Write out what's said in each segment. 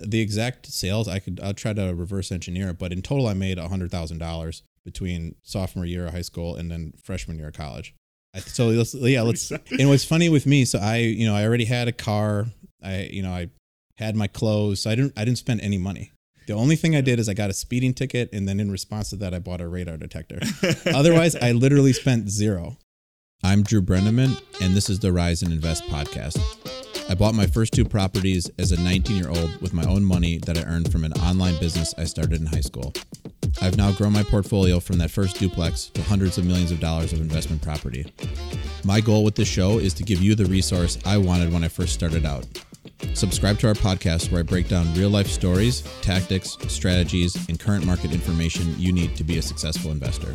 The exact sales I could I'll try to reverse engineer it, but in total I made hundred thousand dollars between sophomore year of high school and then freshman year of college. I, so let's, yeah, let's. And what's funny with me, so I you know I already had a car. I you know I had my clothes. So I didn't I didn't spend any money. The only thing I did is I got a speeding ticket, and then in response to that, I bought a radar detector. Otherwise, I literally spent zero. I'm Drew Breneman, and this is the Rise and Invest podcast. I bought my first two properties as a 19 year old with my own money that I earned from an online business I started in high school. I've now grown my portfolio from that first duplex to hundreds of millions of dollars of investment property. My goal with this show is to give you the resource I wanted when I first started out. Subscribe to our podcast where I break down real life stories, tactics, strategies, and current market information you need to be a successful investor.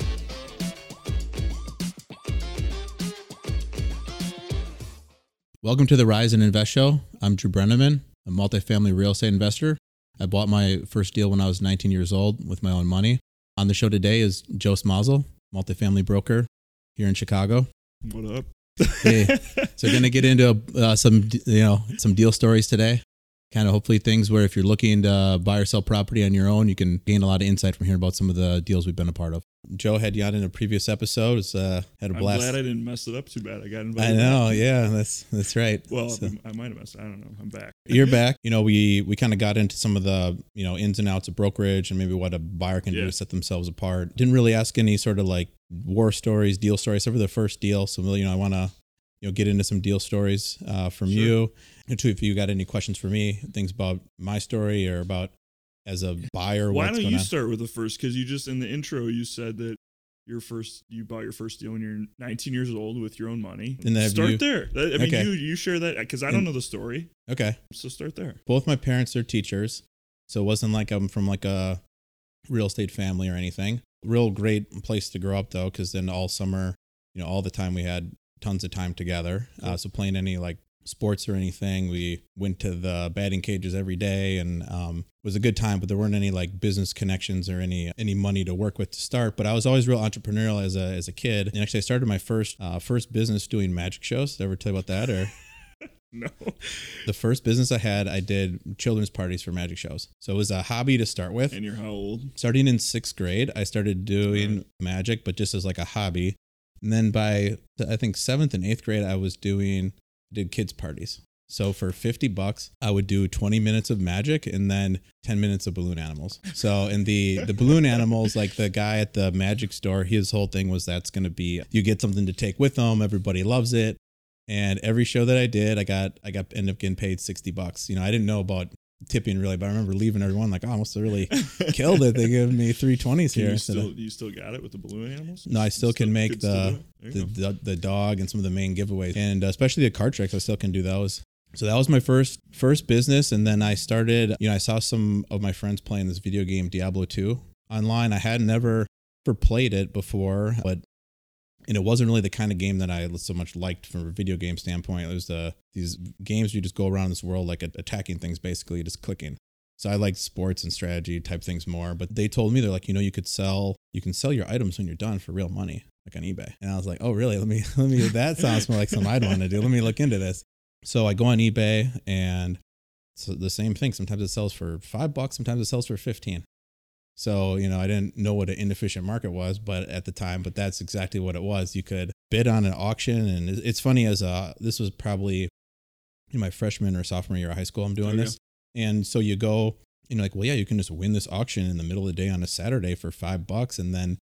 Welcome to the Rise and Invest Show. I'm Drew Breneman, a multifamily real estate investor. I bought my first deal when I was 19 years old with my own money. On the show today is Joe Smazal, multifamily broker here in Chicago. What up? Hey, so going to get into uh, some you know some deal stories today. Kind of hopefully things where if you're looking to buy or sell property on your own, you can gain a lot of insight from hearing about some of the deals we've been a part of. Joe had you on in a previous episode. It's, uh, had a blast. I'm glad I didn't mess it up too bad. I got invited. I know, back. yeah, that's that's right. Well, So- I might have messed. I don't know. I'm back. you're back. You know, we we kind of got into some of the you know ins and outs of brokerage and maybe what a buyer can do to set themselves apart. Didn't really ask any sort of like war stories, deal stories, except for the first deal. So you know, I want to you know get into some deal stories uh, from Sure. you. And too, if you got any questions for me, things about my story or about as a buyer, Why don't you on. start with the first? Because you just in the intro you said that your first you bought your first deal when you're 19 years old with your own money. And then start you- there. I mean, Okay. you you share that because I don't And- know the story. Okay. So start there. both my parents are teachers so it wasn't like i'm from like a real estate family or anything real great place to grow up though because then all summer you know all the time we had tons of time together uh, so playing any like sports or anything we went to the batting cages every day and um, it was a good time but there weren't any like business connections or any any money to work with to start but i was always real entrepreneurial as a as a kid and actually i started my first uh, first business doing magic shows did i ever tell you about that or No. the first business I had, I did children's parties for magic shows. So it was a hobby to start with. And you're how old? Starting in sixth grade, I started doing magic, but just as like a hobby. And then by I think seventh and eighth grade, I was doing did kids parties. So for 50 bucks, I would do 20 minutes of magic and then 10 minutes of balloon animals. So in the the balloon animals, like the guy at the magic store, his whole thing was that's going to be you get something to take with them. Everybody loves it. And every show that I did, I got I got ended up getting paid 60 bucks. You know, I didn't know about tipping really, but I remember leaving everyone like, oh, I have really killed it. They gave me three twenties here. you still you still got it with the balloon animals? no, I still can make the do it? There the, the the dog and some of the main giveaways, and uh, especially the card tricks. I still can do those. So that was my first first business, and then I started. You know, I saw some of my friends playing this video game Diablo two online. I had never ever played it before, but and it wasn't really the kind of game that I so much liked from a video game standpoint. It was the these games you just go around this world like attacking things, basically just clicking. So I like sports and strategy type things more. But they told me they're like, you know, you could sell you can sell your items when you're done for real money, like on eBay. And I was like, oh really? Let me let me that sounds more like something I'd want to do. Let me look into this. So I go on eBay and the same thing. Sometimes it sells for five bucks, sometimes it sells for fifteen. So, you know, I didn't know what an inefficient market was, but at the time, but that's exactly what it was. You could bid on an auction. And it's funny as a, this was probably in my freshman or sophomore year of high school, I'm doing Oh, this. And so you go, you know, like, well, yeah, you can just win this auction in the middle of the day on a Saturday for five bucks and then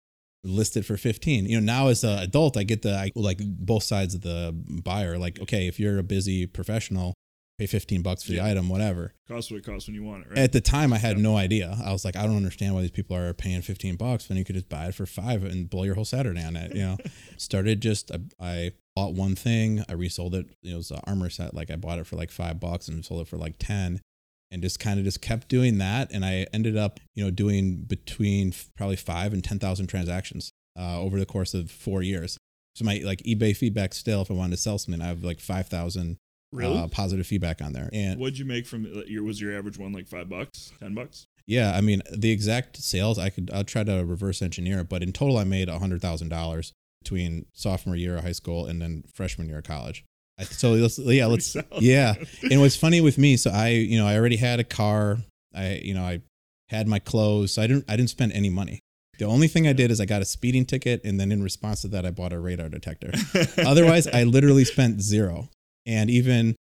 list it for 15. You know, now as an adult, I get the, I, like both sides of the buyer. Like, okay, if you're a busy professional, pay 15 bucks for Yeah. the item, whatever. Cost what it costs when you want it, right? At the time, I had Yeah. no idea. I was like, I don't understand why these people are paying 15 bucks when you could just buy it for five and blow your whole Saturday on it. You know, started just, I, I bought one thing, I resold it. It was an armor set. Like I bought it for like five bucks and sold it for like 10 and just kind of just kept doing that. And I ended up, you know, doing between probably five and 10,000 transactions uh, over the course of four years. So my like eBay feedback still, if I wanted to sell something, I have like 5,000 really? uh, positive feedback on there. And What'd you make from? Your was your average one like five bucks, ten bucks? Yeah, I mean the exact sales I could I'll try to reverse engineer it, but in total I made a hundred thousand dollars between sophomore year of high school and then freshman year of college. I, so let's, yeah, let's solid. yeah. And what's funny with me, so I you know I already had a car. I you know I had my clothes. So I didn't I didn't spend any money. The only thing I did is I got a speeding ticket, and then in response to that, I bought a radar detector. Otherwise, I literally spent zero. And even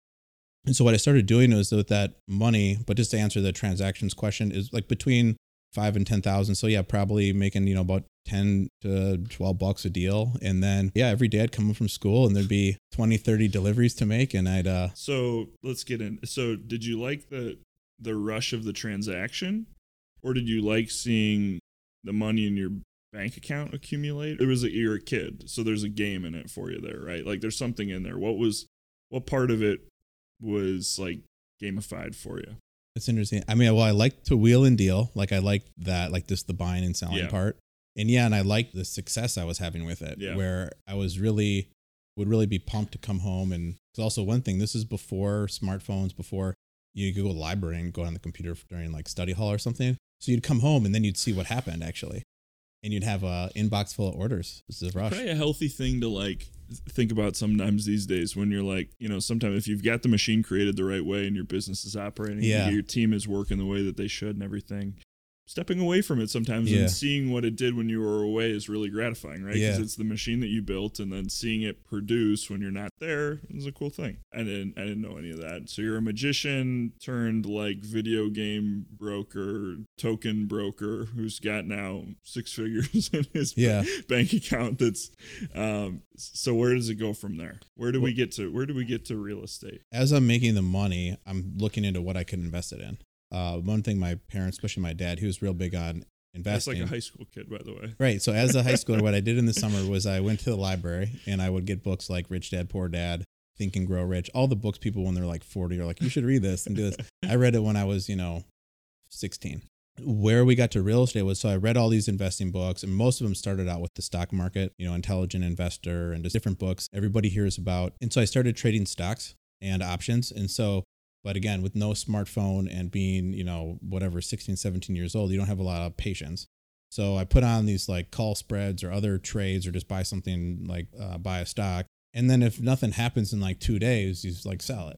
and so, what I started doing was with that money, but just to answer the transactions question, is like between five and ten thousand. So yeah, probably making you know about ten to twelve bucks a deal, and then yeah, every day I'd come from school and there'd be 20, 30 deliveries to make, and I'd uh So let's get in. So did you like the the rush of the transaction, or did you like seeing the money in your bank account accumulate? It was a, you're a kid, so there's a game in it for you there, right? Like there's something in there. What was what part of it was like gamified for you? It's interesting. I mean, well, I like to wheel and deal. Like I like that, like just the buying and selling Yeah. part. And yeah, and I like the success I was having with it, Yeah. where I was really would really be pumped to come home. And it's also one thing. This is before smartphones, before you could go to the library and go on the computer during like study hall or something. So you'd come home and then you'd see what happened actually, and you'd have a inbox full of orders. This is a rush. Probably a healthy thing to like think about sometimes these days when you're like, you know, sometimes if you've got the machine created the right way and your business is operating, Yeah. your team is working the way that they should and everything. Stepping away from it sometimes Yeah. and seeing what it did when you were away is really gratifying, right? Because Yeah. it's the machine that you built, and then seeing it produce when you're not there is a cool thing. I didn't, I didn't know any of that. So you're a magician turned like video game broker, token broker, who's got now six figures in his Yeah. bank account that's um so where does it go from there where do we get to where do we get to real estate as I'm making the money, I'm looking into what I could invest it in. Uh, one thing my parents, especially my dad, he was real big on that's investing. like a high school kid by the way Right. So as a high schooler, what I did in the summer was I went to the library and I would get books like Rich Dad Poor Dad, Think and Grow Rich, all the books people when they're like 40 are like, you should read this and do this. I read it when I was, you know, 16. Where we got to real estate was so I read all these investing books, and most of them started out with the stock market, you know, intelligent investor and just different books everybody hears about. And so I started trading stocks and options. And so, but again, with no smartphone and being, you know, whatever, 16, 17 years old, you don't have a lot of patience. So I put on these like call spreads or other trades or just buy something like uh, buy a stock. And then if nothing happens in like two days, you just like sell it,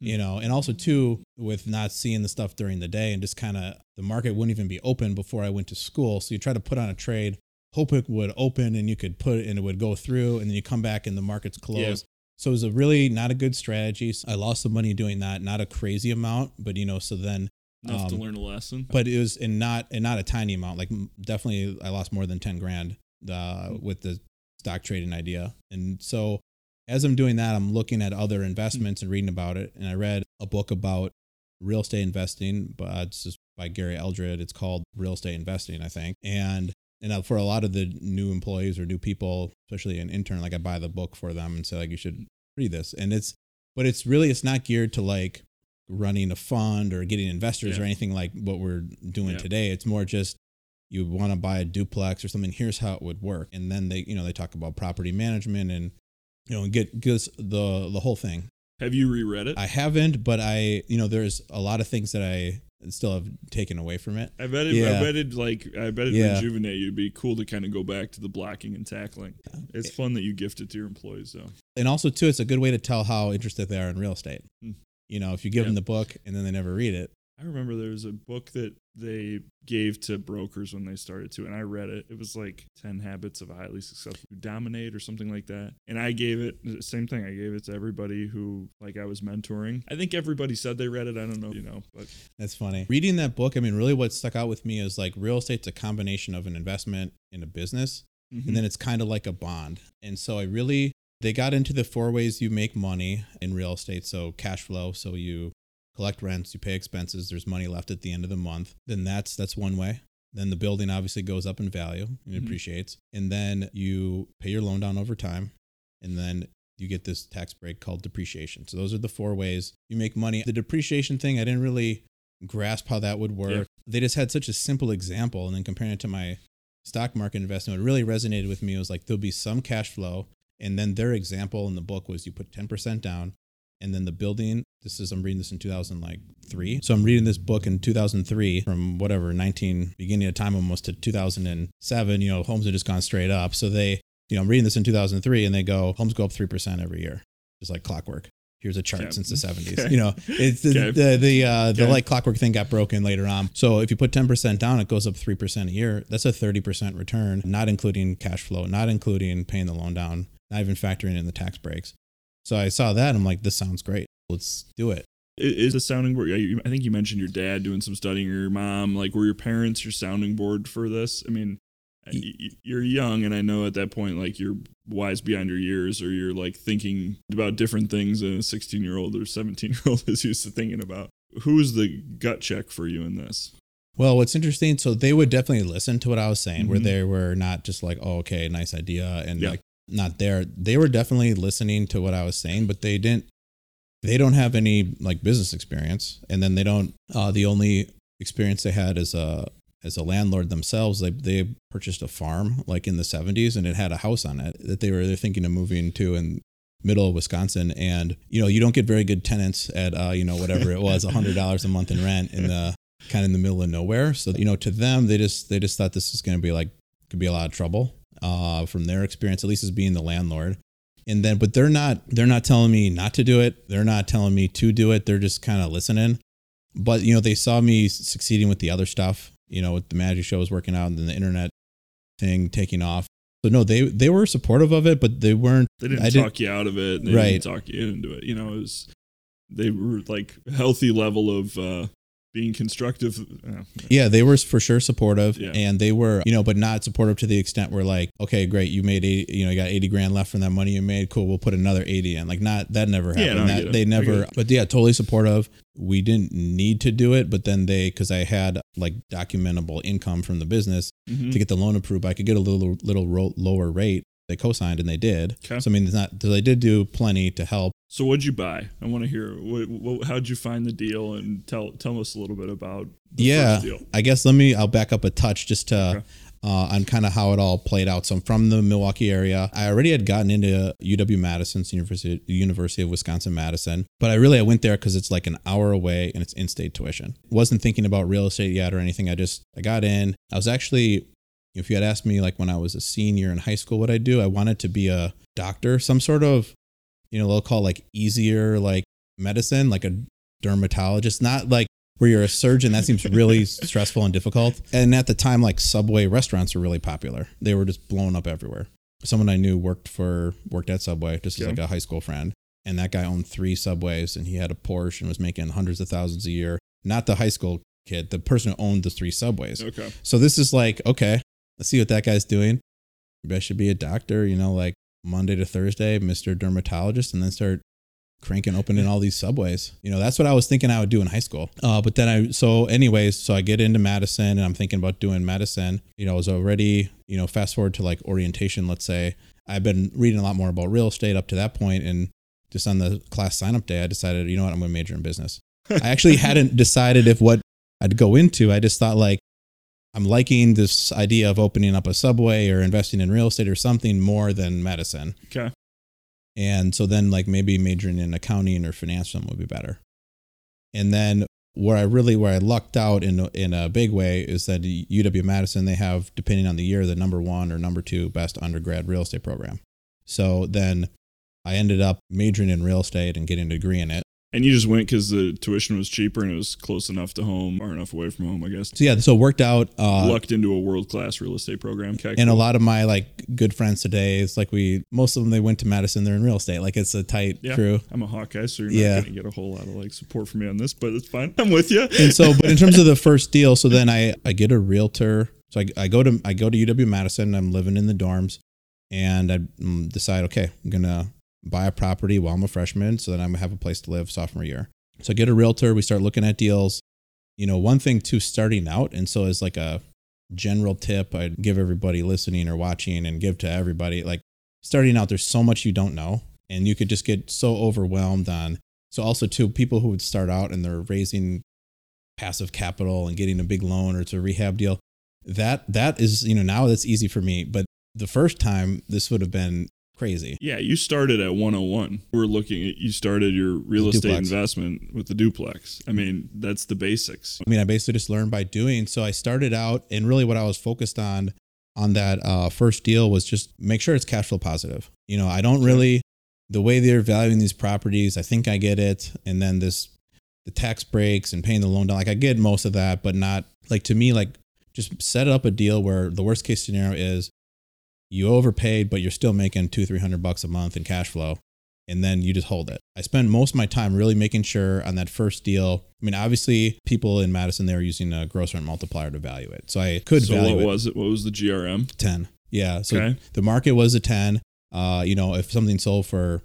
you know. And also too, with not seeing the stuff during the day and just kind of the market wouldn't even be open before I went to school. So you try to put on a trade, hope it would open and you could put it and it would go through, and then you come back and the market's closed. So it was a really not a good strategy. So I lost some money doing that, not a crazy amount, but you know, so then enough to Um, learn a lesson but it was in not and not a tiny amount. Like definitely, I lost more than ten grand uh, with the stock trading idea. And so, as I'm doing that, I'm looking at other investments and reading about it. And I read a book about real estate investing, but it's just by Gary Eldred. It's called Real Estate Investing, I think. And and uh, for a lot of the new employees or new people, especially an intern, like I buy the book for them and say like you should read this. And it's but it's really it's not geared to like running a fund or getting investors Yeah. or anything like what we're doing Yeah. today. It's more just you want to buy a duplex or something. Here's how it would work, and then they you know they talk about property management and you know and get gives the the whole thing. have you reread it I haven't, but I you know there's a lot of things that I still have taken away from it. I bet it. Yeah. I bet it. Like I bet it Yeah. rejuvenate you. It'd be cool to kind of go back to the blocking and tackling. It's fun that you gift it to your employees, though. And also too, it's a good way to tell how interested they are in real estate. Hmm. You know, if you give Yeah. them the book and then they never read it, I remember there was a book that they gave to brokers when they started to, and I read it. It was like 10 Habits of a Highly Successful Who Dominate or something like that. And I gave it, the same thing, I gave it to everybody who, like, I was mentoring. I think everybody said they read it. I don't know, you know, but That's funny. Reading that book, I mean, really what stuck out with me is like real estate's a combination of an investment in a business, mhm. and then it's kind of like a bond. And so I really, they got into the four ways you make money in real estate. So cash flow. So you collect rents, you pay expenses, there's money left at the end of the month. Then that's, that's one way. Then the building obviously goes up in value and Mhm. appreciates. And then you pay your loan down over time. And then you get this tax break called depreciation. So those are the four ways you make money. The depreciation thing, I didn't really grasp how that would work. Yeah. They just had such a simple example, and then comparing it to my stock market investment, what really resonated with me was like there'll be some cash flow, and then their example in the book was you put ten percent down, and then the building. This is I'm reading this in 2003, so I'm reading this book in 2003 from whatever 19 beginning of time almost to 2007. You know, homes have just gone straight up, so they. You know, I'm reading this in 2003 and they go, homes go up 3% every year. just like clockwork. Here's a chart Okay. since the 70s. Okay. You know, it's the Okay. the the, uh, the like clockwork thing got broken later on. So if you put 10% down, it goes up 3% a year. That's a 30% return, not including cash flow, not including paying the loan down, not even factoring in the tax breaks. So I saw that. I'm like, this sounds great. Let's do it. Is the sounding board? I think you mentioned your dad doing some studying, or your mom. Like, were your parents your sounding board for this? I mean, y- you're young, and I know at that point, like, you're wise beyond your years, or you're like thinking about different things than a 16 year old or 17 year old is used to thinking about. who's the gut check for you in this? Well, what's interesting, so they would definitely listen to what I was saying, where Mhm. they were not just like, oh, okay, nice idea, and Yeah. like not there. They were definitely listening to what I was saying, but they didn't. They don't have any like business experience, and then they don't. Uh, the only experience they had as a as a landlord themselves, they they purchased a farm like in the '70s, and it had a house on it that they were they're thinking of moving to in middle of Wisconsin, and you know you don't get very good tenants at uh, you know whatever it was, a hundred dollars a month in rent in the kind of in the middle of nowhere. So you know, to them, they just they just thought this is going to be like could be a lot of trouble uh, from their experience, at least as being the landlord. And then, but they're not they're not telling me not to do it. They're not telling me to do it. They're just kind of listening. But you know, they saw me succeeding with the other stuff. You know, with the magic show was working out and then the internet thing taking off. So no, they they were supportive of it, but they weren't. They didn't I talk didn't- you out of it. They Right. didn't talk you into it. You know, it was they were like healthy level of uh, being constructive. Uh, Yeah, they were for sure supportive, Yeah. and they were, you know, but not supportive to the extent where like, okay, great, you made eight, you know, you got eighty grand left from that money you made. Cool, we'll put another eighty in. Like, not that never Yeah, happened. no, that they never, but yeah, totally supportive. We didn't need to do it, but then they, because I had like documentable income from the business mhm. to get the loan approved, I could get a little little ro- lower rate. They co-signed and they did. Okay. So I mean, it's not. So they did do plenty to help. So what'd you buy? I want to hear. What, what, how'd you find the deal? And tell tell us a little bit about the yeah i guess let me i'll back up a touch just to Okay. uh, on kind of how it all played out so i'm from the milwaukee area i already had gotten into uw madison university, university of wisconsin madison but i really i went there because it's like an hour away and it's in-state tuition wasn't thinking about real estate yet or anything i just i got in i was actually if you had asked me like when i was a senior in high school what i do i wanted to be a doctor some sort of you know they'll call like easier like medicine like a dermatologist not like where you're a surgeon that seems really stressful and difficult. And at the time like subway restaurants were really popular. They were just blowing up everywhere. Someone i knew worked for worked at subway. Just as like a high school friend. And that guy owned three subways and he had a porsche and was making hundreds of thousands a year. Not the high school kid the person who owned the three subways. Okay. so this is like, okay, let's see what that guy's doing. Maybe I should be a doctor, you know, like Monday to Thursday, Mr. Dermatologist, and then start cranking open in all these subways. You know, that's what I was thinking I would do in high school. Uh, but then I, so anyways, so I get into Madison and I'm thinking about doing medicine. You know, I was already, you know, fast forward to like orientation, let's say. I've been reading a lot more about real estate up to that point, and just on the class sign up day, I decided, you know what, I'm going to major in business. I actually hadn't decided if what I'd go into. I just thought like I'm liking this idea of opening up a subway or investing in real estate or something more than medicine. Okay. And so then like maybe majoring in accounting or finance would be better. And then where I really where I lucked out in in a big way is that UW Madison they have depending on the year the number 1 or number 2 best undergrad real estate program. So then I ended up majoring in real estate and getting a degree in it. And you just went because the tuition was cheaper and it was close enough to home, far enough away from home, I guess. So yeah, so it worked out uh Lucked into a world class real estate program. And a lot of my like good friends today it's like we most of them they went to madison they're in real estate like it's a tight Yeah. crew I'm a Hawkeye, so you're not Yeah. to get a whole lot of like support from me on this, but it's fine. I'm with you. and so but in terms of the first deal so then i i get a realtor so i, I go to i go to uw madison i'm living in the dorms and i mm, decide okay i'm gonna buy a property while i'm a freshman so that i'm gonna have a place to live sophomore year. So i get a realtor we start looking at deals. You know one thing too starting out and so as like a general tip i'd give everybody listening or watching and give to everybody like starting out there's so much you don't know and you could just get so overwhelmed on so also too people who would start out and they're raising passive capital and getting a big loan or it's a rehab deal that that is you know now that's easy for me but the first time this would have been crazy Yeah, you started at 101. We're looking at you started your real estate duplex. investment with the duplex. I mean, that's the basics. I mean, I basically just learned by doing. So I started out, and really what I was focused on on that uh, first deal was just make sure it's cash flow positive. You know, I don't really, the way they're valuing these properties, I think I get it. And then this, the tax breaks and paying the loan down, like I get most of that, but not like to me, like just set up a deal where the worst case scenario is you overpaid, but you're still making two, three hundred bucks a month in cash flow. And then you just hold it. I spend most of my time really making sure on that first deal. I mean, obviously, people in Madison they were using a gross rent multiplier to value it, so I could So value what it was it? What was the GRM? 10. Yeah. So Okay. the market was a 10. Uh, you know, if something sold for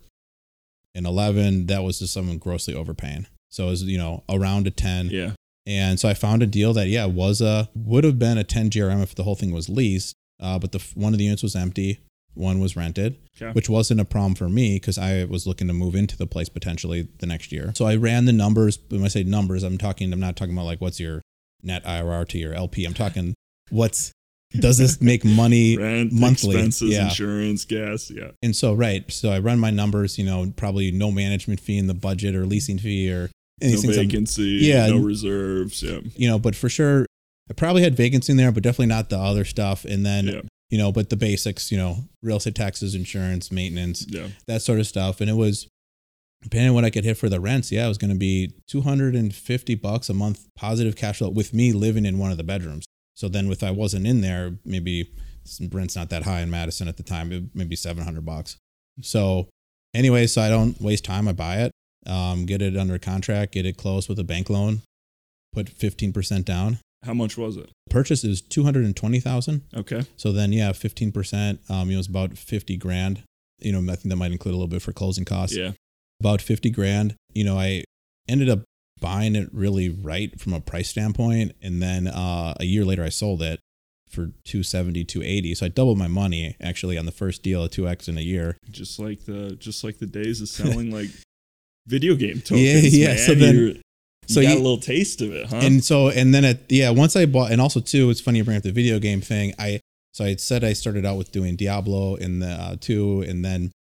an 11, that was just someone grossly overpaying. So it was, you know, around a 10. Yeah. And so I found a deal that, yeah, was a, would have been a 10 GRM if the whole thing was leased. Uh, but the one of the units was empty. One was rented, Okay. which wasn't a problem for me because I was looking to move into the place potentially the next year. So I ran the numbers. When I say numbers, I'm talking, I'm not talking about like what's your net IRR to your LP. I'm talking what's, does this make money Rent, monthly, expenses, yeah. insurance, gas. Yeah. and so right so i run my numbers you know probably no management fee in the budget or leasing fee or any No of these things I'm- vacancy. Yeah. No reserves. Yeah. you know but for sure i probably had vacancy in there but definitely not the other stuff and then Yeah. you know but the basics you know real estate taxes insurance maintenance Yeah. that sort of stuff and it was depending on what i could hit for the rents yeah it was going to be 250 bucks a month positive cash flow with me living in one of the bedrooms so then if i wasn't in there maybe rent's not that high in madison at the time maybe 700 bucks so anyway so i don't waste time i buy it um, get it under contract get it closed with a bank loan put 15% down How much was it? purchase is 220000 Okay. so then, yeah, fifteen percent. Um, you know, it's about fifty grand. You know, I think that might include a little bit for closing costs. Yeah. About fifty grand. You know, I ended up buying it really right from a price standpoint, and then uh, a year later, I sold it for 270 280 so i doubled my money actually on the first deal at 2x in a year Just like the just like the days of selling like video game tokens. Yeah, yeah, Man. so then- You're- you so got you- a little taste of it, huh? And so, and then at yeah, once I bought, and also too, it's funny you bring up the video game thing. I so I said I started out with doing Diablo in the uh, two, and then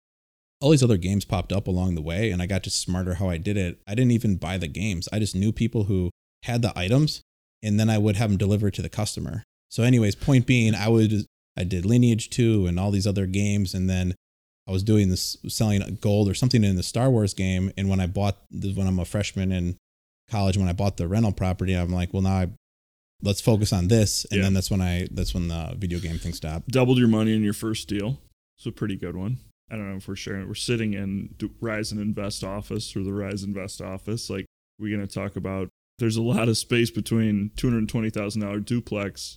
all these other games popped up along the way, and I got just smarter how I did it. I didn't even buy the games. I just knew people who had the items, and then I would have them delivered to the customer. So, anyways, point being, I would I did Lineage two and all these other games, and then I was doing this selling gold or something in the Star Wars game. And when I bought when I'm a freshman in college, when I bought the rental property, I'm like, well, now I let's focus on this. And Yeah. then that's when I that's when the video game thing stopped. Doubled your money in your first deal. It's a pretty good one. I don't know if we're sharing. We're sitting in Rise and Invest office or the Rise Invest office. Like we're gonna talk about. There's a lot of space between two hundred twenty thousand dollar duplex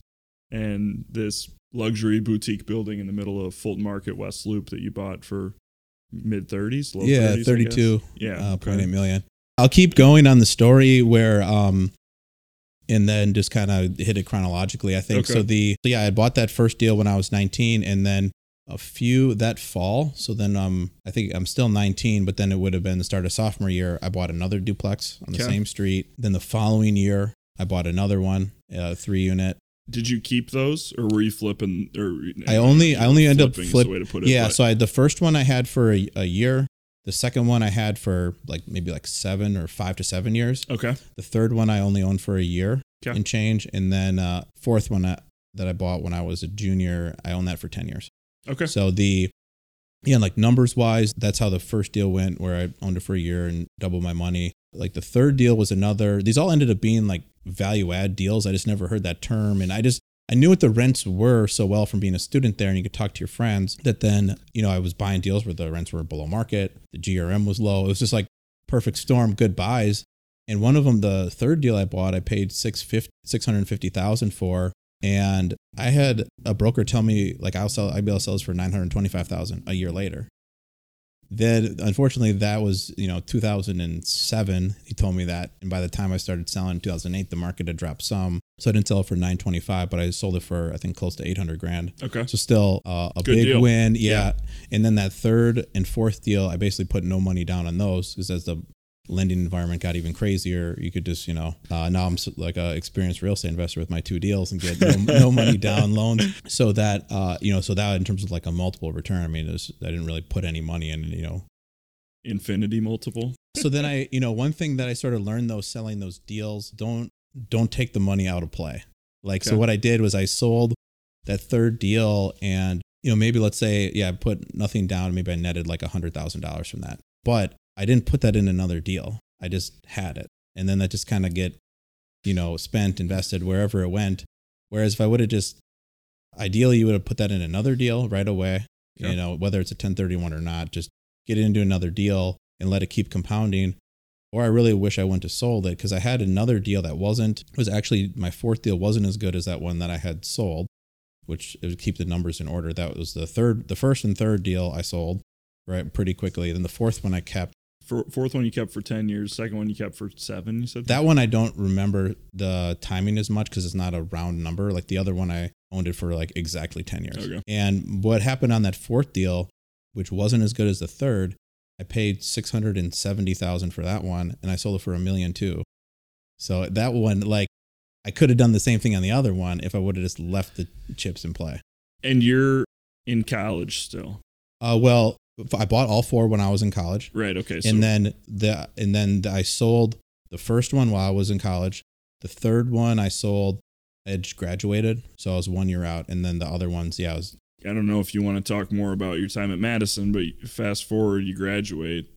and this luxury boutique building in the middle of Fulton Market West Loop that you bought for mid thirties, low yeah, 30s, thirty two Yeah, uh, okay. point eight million. I'll keep going on the story where um and then just kind of hit it chronologically. I think Okay. so. The so yeah, I bought that first deal when I was 19, and then a few that fall. So then um I think I'm still 19, but then it would have been the start of sophomore year. I bought another duplex on the Okay. same street. Then the following year, I bought another one, a three unit. Did you keep those, or were you flipping? Or I only I only end up flipping flip. way to put it. Yeah, but- so I, the first one I had for a, a year. The second one I had for like maybe like seven or five to seven years. okay, The third one I only owned for a year Okay. and change, and then uh, fourth one I, that I bought when I was a junior, I owned that for ten years. okay, So the yeah, like numbers wise, that's how the first deal went, where I owned it for a year and doubled my money. Like the third deal was another. These all ended up being like value add deals. I just never heard that term, and I just I knew what the rents were so well from being a student there, and you could talk to your friends. That then you know I was buying deals where the rents were below market, the GRM was low. It was just like perfect storm, good buys. And one of them, the third deal I bought, I paid six hundred fifty thousand for, and I had a broker tell me like I'll sell, I'll be able to sell this for nine hundred twenty five thousand a year later. Then unfortunately that was you know 2007. He told me that, and by the time I started selling in 2008, the market had dropped some, so I didn't sell it for 925, but I sold it for I think close to 800 grand. okay. So still uh, a Good big deal. win, yeah. Yeah. And then that third and fourth deal, I basically put no money down on those because as the lending environment got even crazier, you could just you know uh, now I'm like a experienced real estate investor with my two deals and get no, no money down loans. So that uh, you know so that in terms of like a multiple return, I mean, was, I didn't really put any money in, you know. Infinity multiple. So then I you know one thing that I sort of learned though selling those deals don't don't take the money out of play. Like so what I did was I sold that third deal and you know, maybe let's say, yeah, I put nothing down. Maybe I netted like a hundred thousand dollars from that, but I didn't put that in another deal. I just had it. And then that just kind of get, you know, spent, invested wherever it went. Whereas if I would have just, ideally, you would have put that in another deal right away, you know, whether it's a 1031 or not, just get it into another deal and let it keep compounding. Or I really wish I wouldn't have sold it because I had another deal that wasn't, was actually my fourth deal wasn't as good as that one that I had sold, which it would keep the numbers in order. That was the third, the first and third deal I sold right pretty quickly. Then the fourth one I kept. For, fourth one you kept for 10 years. Second one you kept for seven, you said? That one I don't remember the timing as much because it's not a round number. Like the other one, I owned it for like exactly 10 years. Okay. And what happened on that fourth deal, which wasn't as good as the third, I paid 670,000 for that one and I sold it for a million too. So that one, like, I could have done the same thing on the other one if I would have just left the chips in play. And you're in college still. Uh, well, I bought all four when I was in college. Right. Okay. So and then the and then I sold the first one while I was in college. The third one I sold. I had graduated, so I was one year out, and then the other ones, yeah, I was I don't know if you want to talk more about your time at Madison, but fast forward, you graduate.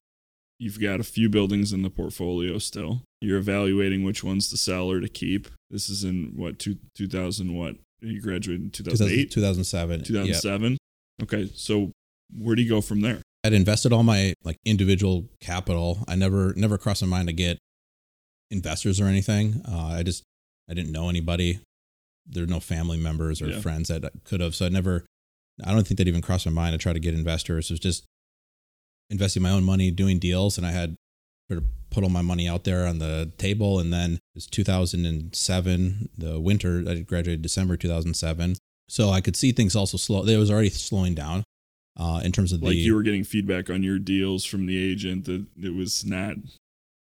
You've got a few buildings in the portfolio still. You're evaluating which ones to sell or to keep. This is in what, two, 2000 what? You graduated in 2008? 2007. 2007? Okay, so where do you go from there? I'd invested all my like individual capital. I never never crossed my mind to get investors or anything. Uh, I just I didn't know anybody. There were no family members or Yeah. friends that could have. So I never. I don't think that even crossed my mind to try to get investors. It was just investing my own money, doing deals, and I had sort of put all my money out there on the table. And then it was 2007, the winter. I graduated December 2007, so I could see things also slow. It was already slowing down uh, in terms of Like the you were getting feedback on your deals from the agent that it was not,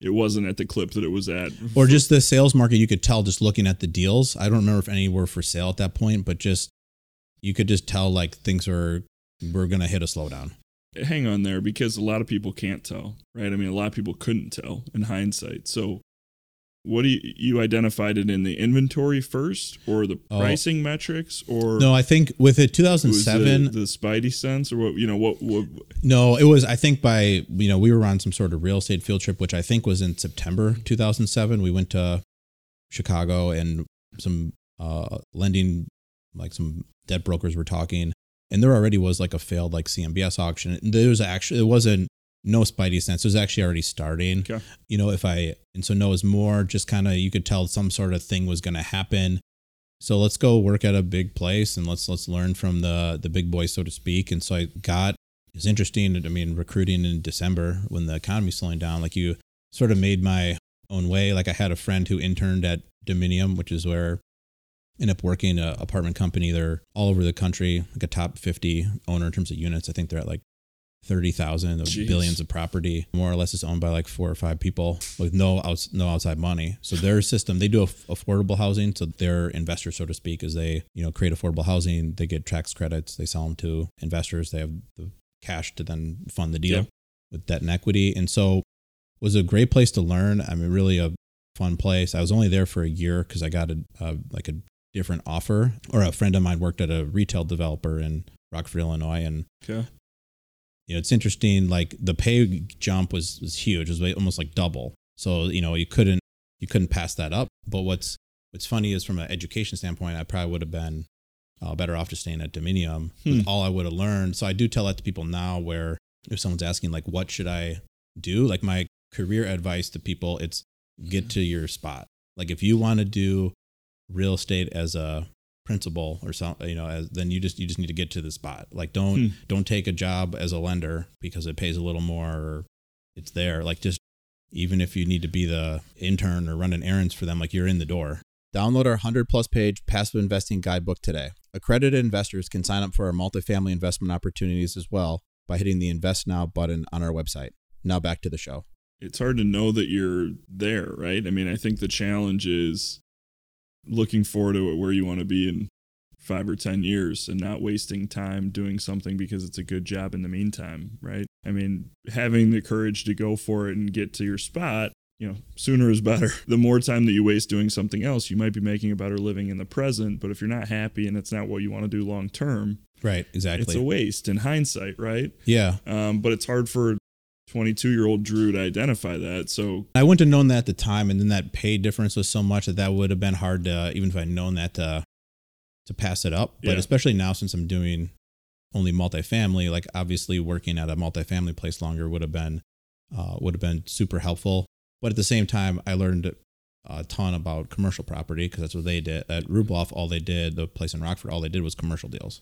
it wasn't at the clip that it was at. or just the sales market you could tell just looking at the deals i don't remember if any were for sale at that point but just you could just tell like things are we're gonna hit a slowdown hang on there because a lot of people can't tell, right? I mean, a lot of people couldn't tell in hindsight. So, what do you you identified it in the inventory first, or the Oh. pricing metrics, or no i think with it it was the, 2007 the Spidey sense, or what? You know, what? what no it was i think by you know we were on some sort of real estate field trip which i think was in september 2007 we went to chicago and some uh lending like some debt brokers were talking and there already was like a failed like cmbs auction there was actually it wasn't no spidey sense. It was actually already starting. Okay. you know if i and so no was more just kind of you could tell some sort of thing was going to happen. So let's go work at a big place and let's let's learn from the the big boys so to speak. And so i got it's interesting i mean recruiting in december when the economy's slowing down like you sort of made my own way. Like i had a friend who interned at dominium which is where I ended up working a apartment company. They're all over the country like a top 50 owner in terms of units. I think they're at like 30,000 of Jeez. billions of property. More or less is owned by like four or five people with no outs, no outside money. So their system they do aff- affordable housing. So their investors so to speak is they you know create affordable housing. They get tax credits. They sell them to investors. They have the cash to then fund the deal with debt and equity. And so it was a great place to learn. I mean really a fun place. I was only there for a year because i got a, a like a different offer. Or a friend of mine worked at a retail developer in rockford illinois. And okay. You know, it's interesting. Like the pay jump was was huge. It was almost like double. So you know, you couldn't you couldn't pass that up. But what's what's funny is from an education standpoint, I probably would have been uh, better off just staying at Dominium with Hmm. all I would have learned. So I do tell that to people now, where if someone's asking like, what should I do? Like my career advice to people, it's get to your spot. Like if you want to do real estate as a principal or something, you know, as, then you just you just need to get to the spot. Like don't Hmm. don't take a job as a lender because it pays a little more or it's there. Like just even if you need to be the intern or running errands for them, like you're in the door. Download our 100 plus page passive investing guidebook today. Accredited investors can sign up for our multifamily investment opportunities as well by hitting the Invest Now button on our website. Now back to the show. It's hard to know that you're there, right? I mean, I think the challenge is looking forward to where you want to be in five or 10 years and not wasting time doing something because it's a good job in the meantime, right? I mean, having the courage to go for it and get to your spot you know, sooner is better. The more time that you waste doing something else, you might be making a better living in the present. But if you're not happy and it's not what you want to do long term, Right. Exactly. it's a waste in hindsight, right? yeah. Um, but it's hard for 22 year old Drew to identify that. So I wouldn't have known that at the time, and then that pay difference was so much that that would have been hard to even if I'd known that to to pass it up. But Yeah. especially now since I'm doing only multifamily, like obviously working at a multifamily place longer would have been uh, would have been super helpful. But at the same time, I learned a ton about commercial property because that's what they did at Rubloff. All they did, the place in Rockford, all they did was commercial deals.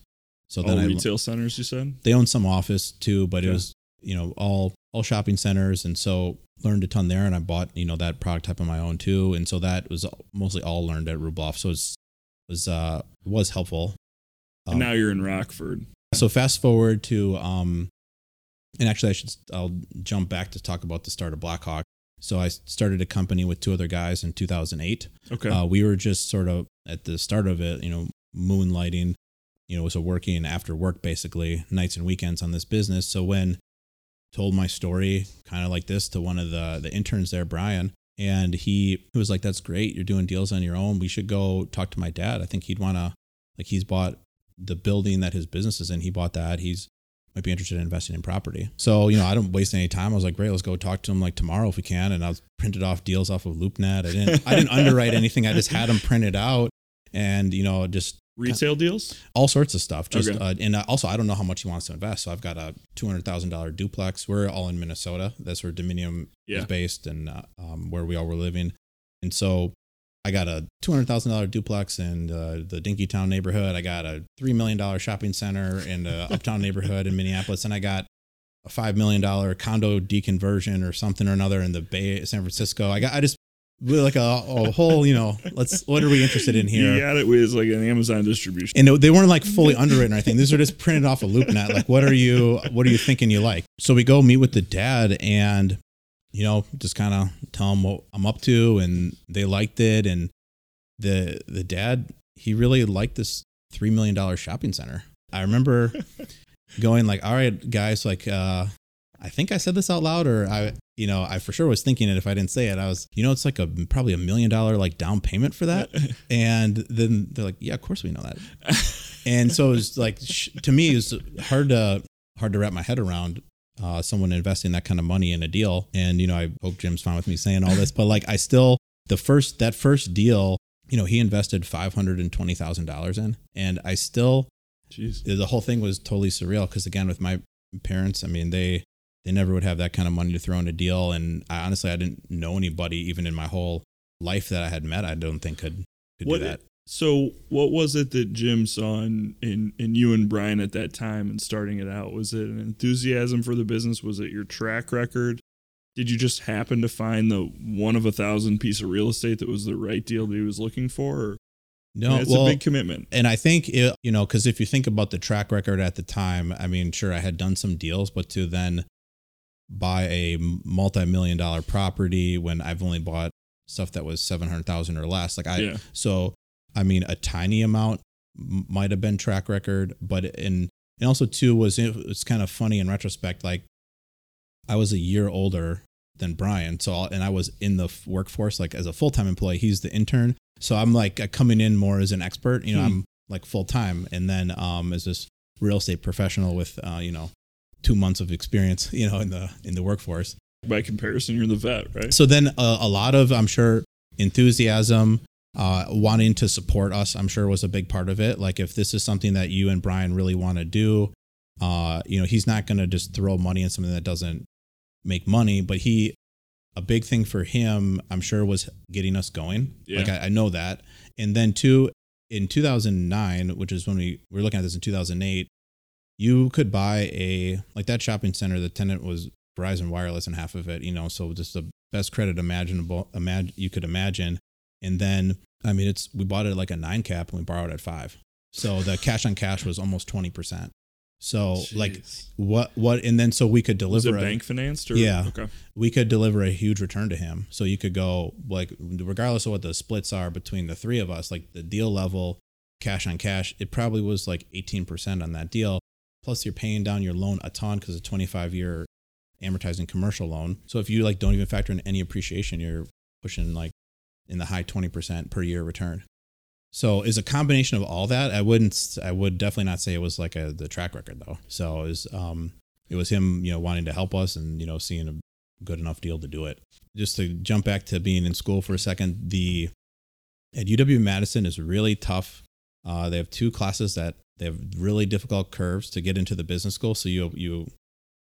So all then I, retail centers, you said? they owned some office too, but it was you know all all shopping centers, and so learned a ton there. And I bought you know that product type on my own too, and so that was mostly all learned at Rubloff. So it's was uh was helpful. and Um, now you're in Rockford. so fast forward to um, and actually I should I'll jump back to talk about the start of Blackhawk. So I started a company with two other guys in 2008. Okay. Uh, we were just sort of at the start of it, you know, moonlighting, you know, so working after work basically nights and weekends on this business. So when told my story kind of like this to one of the the interns there, Brian, and he, he was like, "That's great. You're doing deals on your own. We should go talk to my dad. I think he'd want to like he's bought the building that his business is in. He bought that. He's might be interested in investing in property. So, you know, I don't waste any time. I was like, great, let's go talk to him like tomorrow if we can. And I was printed off deals off of LoopNet. I didn't I didn't underwrite anything. I just had them printed out and, you know, just Retail deals? all sorts of stuff. Just Okay. uh, and also I don't know how much he wants to invest. So I've got a two hundred thousand dollar duplex. We're all in Minnesota. That's where Dominium Yeah. is based and uh, um, where we all were living. And so I got a two hundred thousand dollar duplex in uh, the Dinkytown neighborhood. I got a three million dollar shopping center in the Uptown neighborhood in Minneapolis, and I got a five million dollar condo deconversion or something or another in the Bay, San Francisco. I got I just like a, a whole you know let's what are we interested in here? Yeah, it was like an Amazon distribution. and they weren't like fully underwritten or anything. These are just printed off a LoopNet. Like, what are you, what are you thinking you like? So we go meet with the dad, and you know, just kind of tell them what I'm up to, and they liked it, and the the dad he really liked this three million dollar shopping center. I remember going like, all right, guys, like, uh, I think I said this out loud, or I, you know, I for sure was thinking it if I didn't say it. I was, you know, it's like a probably a million dollar like down payment for that. And then they're like, yeah, of course we know that. And so it was like, sh- to me, it was hard to, hard to wrap my head around uh, someone investing that kind of money in a deal. And, you know, I hope Jim's fine with me saying all this, but like, I still, the first, that first deal, you know, he invested $520,000 in. And I still, Jeez. the whole thing was totally surreal because again with my parents i mean they they never would have that kind of money to throw in a deal and i honestly i didn't know anybody even in my whole life that i had met i don't think could could What- do that So, what was it that Jim saw in, in in you and Brian at that time and starting it out? Was it an enthusiasm for the business? Was it your track record? Did you just happen to find the one of a thousand piece of real estate that was the right deal that he was looking for? Or, no it's well a big commitment. and i think it, you know because if you think about the track record at the time i mean sure i had done some deals but to then buy a multi-million dollar property when i've only bought stuff that was 700000 or less like i yeah, So, I mean, a tiny amount might have been track record, but in and also too was it was kind of funny in retrospect. Like, I was a year older than Brian, so I'll, and I was in the workforce like as a full time employee. He's the intern, so I'm like uh, coming in more as an expert. You know, Hmm. I'm like full time, and then um as this real estate professional with uh you know two months of experience. You know, in the in the workforce. by comparison, you're the vet, right? So then uh, a lot of, I'm sure, enthusiasm, uh, wanting to support us, I'm sure was a big part of it. Like if this is something that you and Brian really want to do, uh, you know, he's not going to just throw money in something that doesn't make money, but he, a big thing for him, I'm sure was getting us going. Yeah. Like I, I know that. And then two, in 2009, which is when we we were looking at this in 2008, you could buy a, like that shopping center, the tenant was Verizon Wireless and half of it, you know, so just the best credit imaginable, imag- you could imagine. And then, I mean, it's, we bought it at like a nine cap and we borrowed at five. So the cash on cash was almost 20%. So like what, what, and then so we could was deliver, it a- bank financed? Or? Yeah. Okay. we could deliver a huge return to him. So you could go like, regardless of what the splits are between the three of us, like the deal level, cash on cash, it probably was like 18% on that deal. Plus you're paying down your loan a ton because it's a 25 year amortizing commercial loan. So if you like don't even factor in any appreciation, you're pushing like in the high 20% per year return. So is a combination of all that. I wouldn't I would definitely not say it was like a the track record though. So it was um it was him, you know, wanting to help us and you know seeing a good enough deal to do it. Just to jump back to being in school for a second, the at UW Madison is really tough. Uh, they have two classes that they have really difficult curves to get into the business school. So you you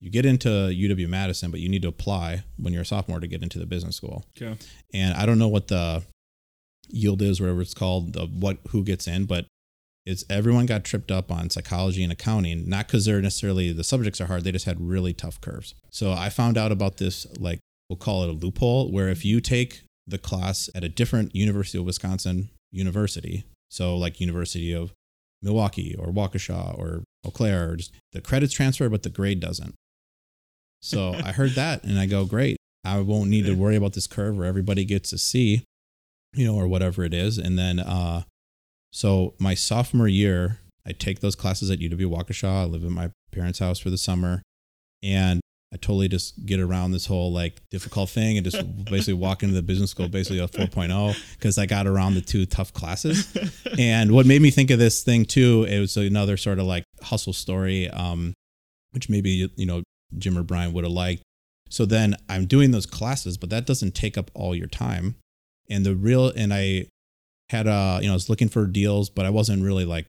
you get into UW Madison, but you need to apply when you're a sophomore to get into the business school. Okay. And I don't know what the yield is, whatever it's called, the what who gets in, but it's everyone got tripped up on psychology and accounting, not because they're necessarily the subjects are hard, they just had really tough curves. So I found out about this, like we'll call it a loophole, where if you take the class at a different University of Wisconsin university, so like University of Milwaukee or Waukesha or Eau Claire, or just the credits transfer, but the grade doesn't. So I heard that and I go, great. I won't need to worry about this curve where everybody gets a C, you know, or whatever it is. And then, uh, so my sophomore year, I take those classes at UW Waukesha. I live in my parents' house for the summer. And I totally just get around this whole like difficult thing and just basically walk into the business school basically a 4.0 because I got around the two tough classes. And what made me think of this thing too, it was another sort of like hustle story, um, which maybe you know Jim or Brian would have liked. So then I'm doing those classes, but that doesn't take up all your time. And the real and I had uh you know I was looking for deals, but I wasn't really like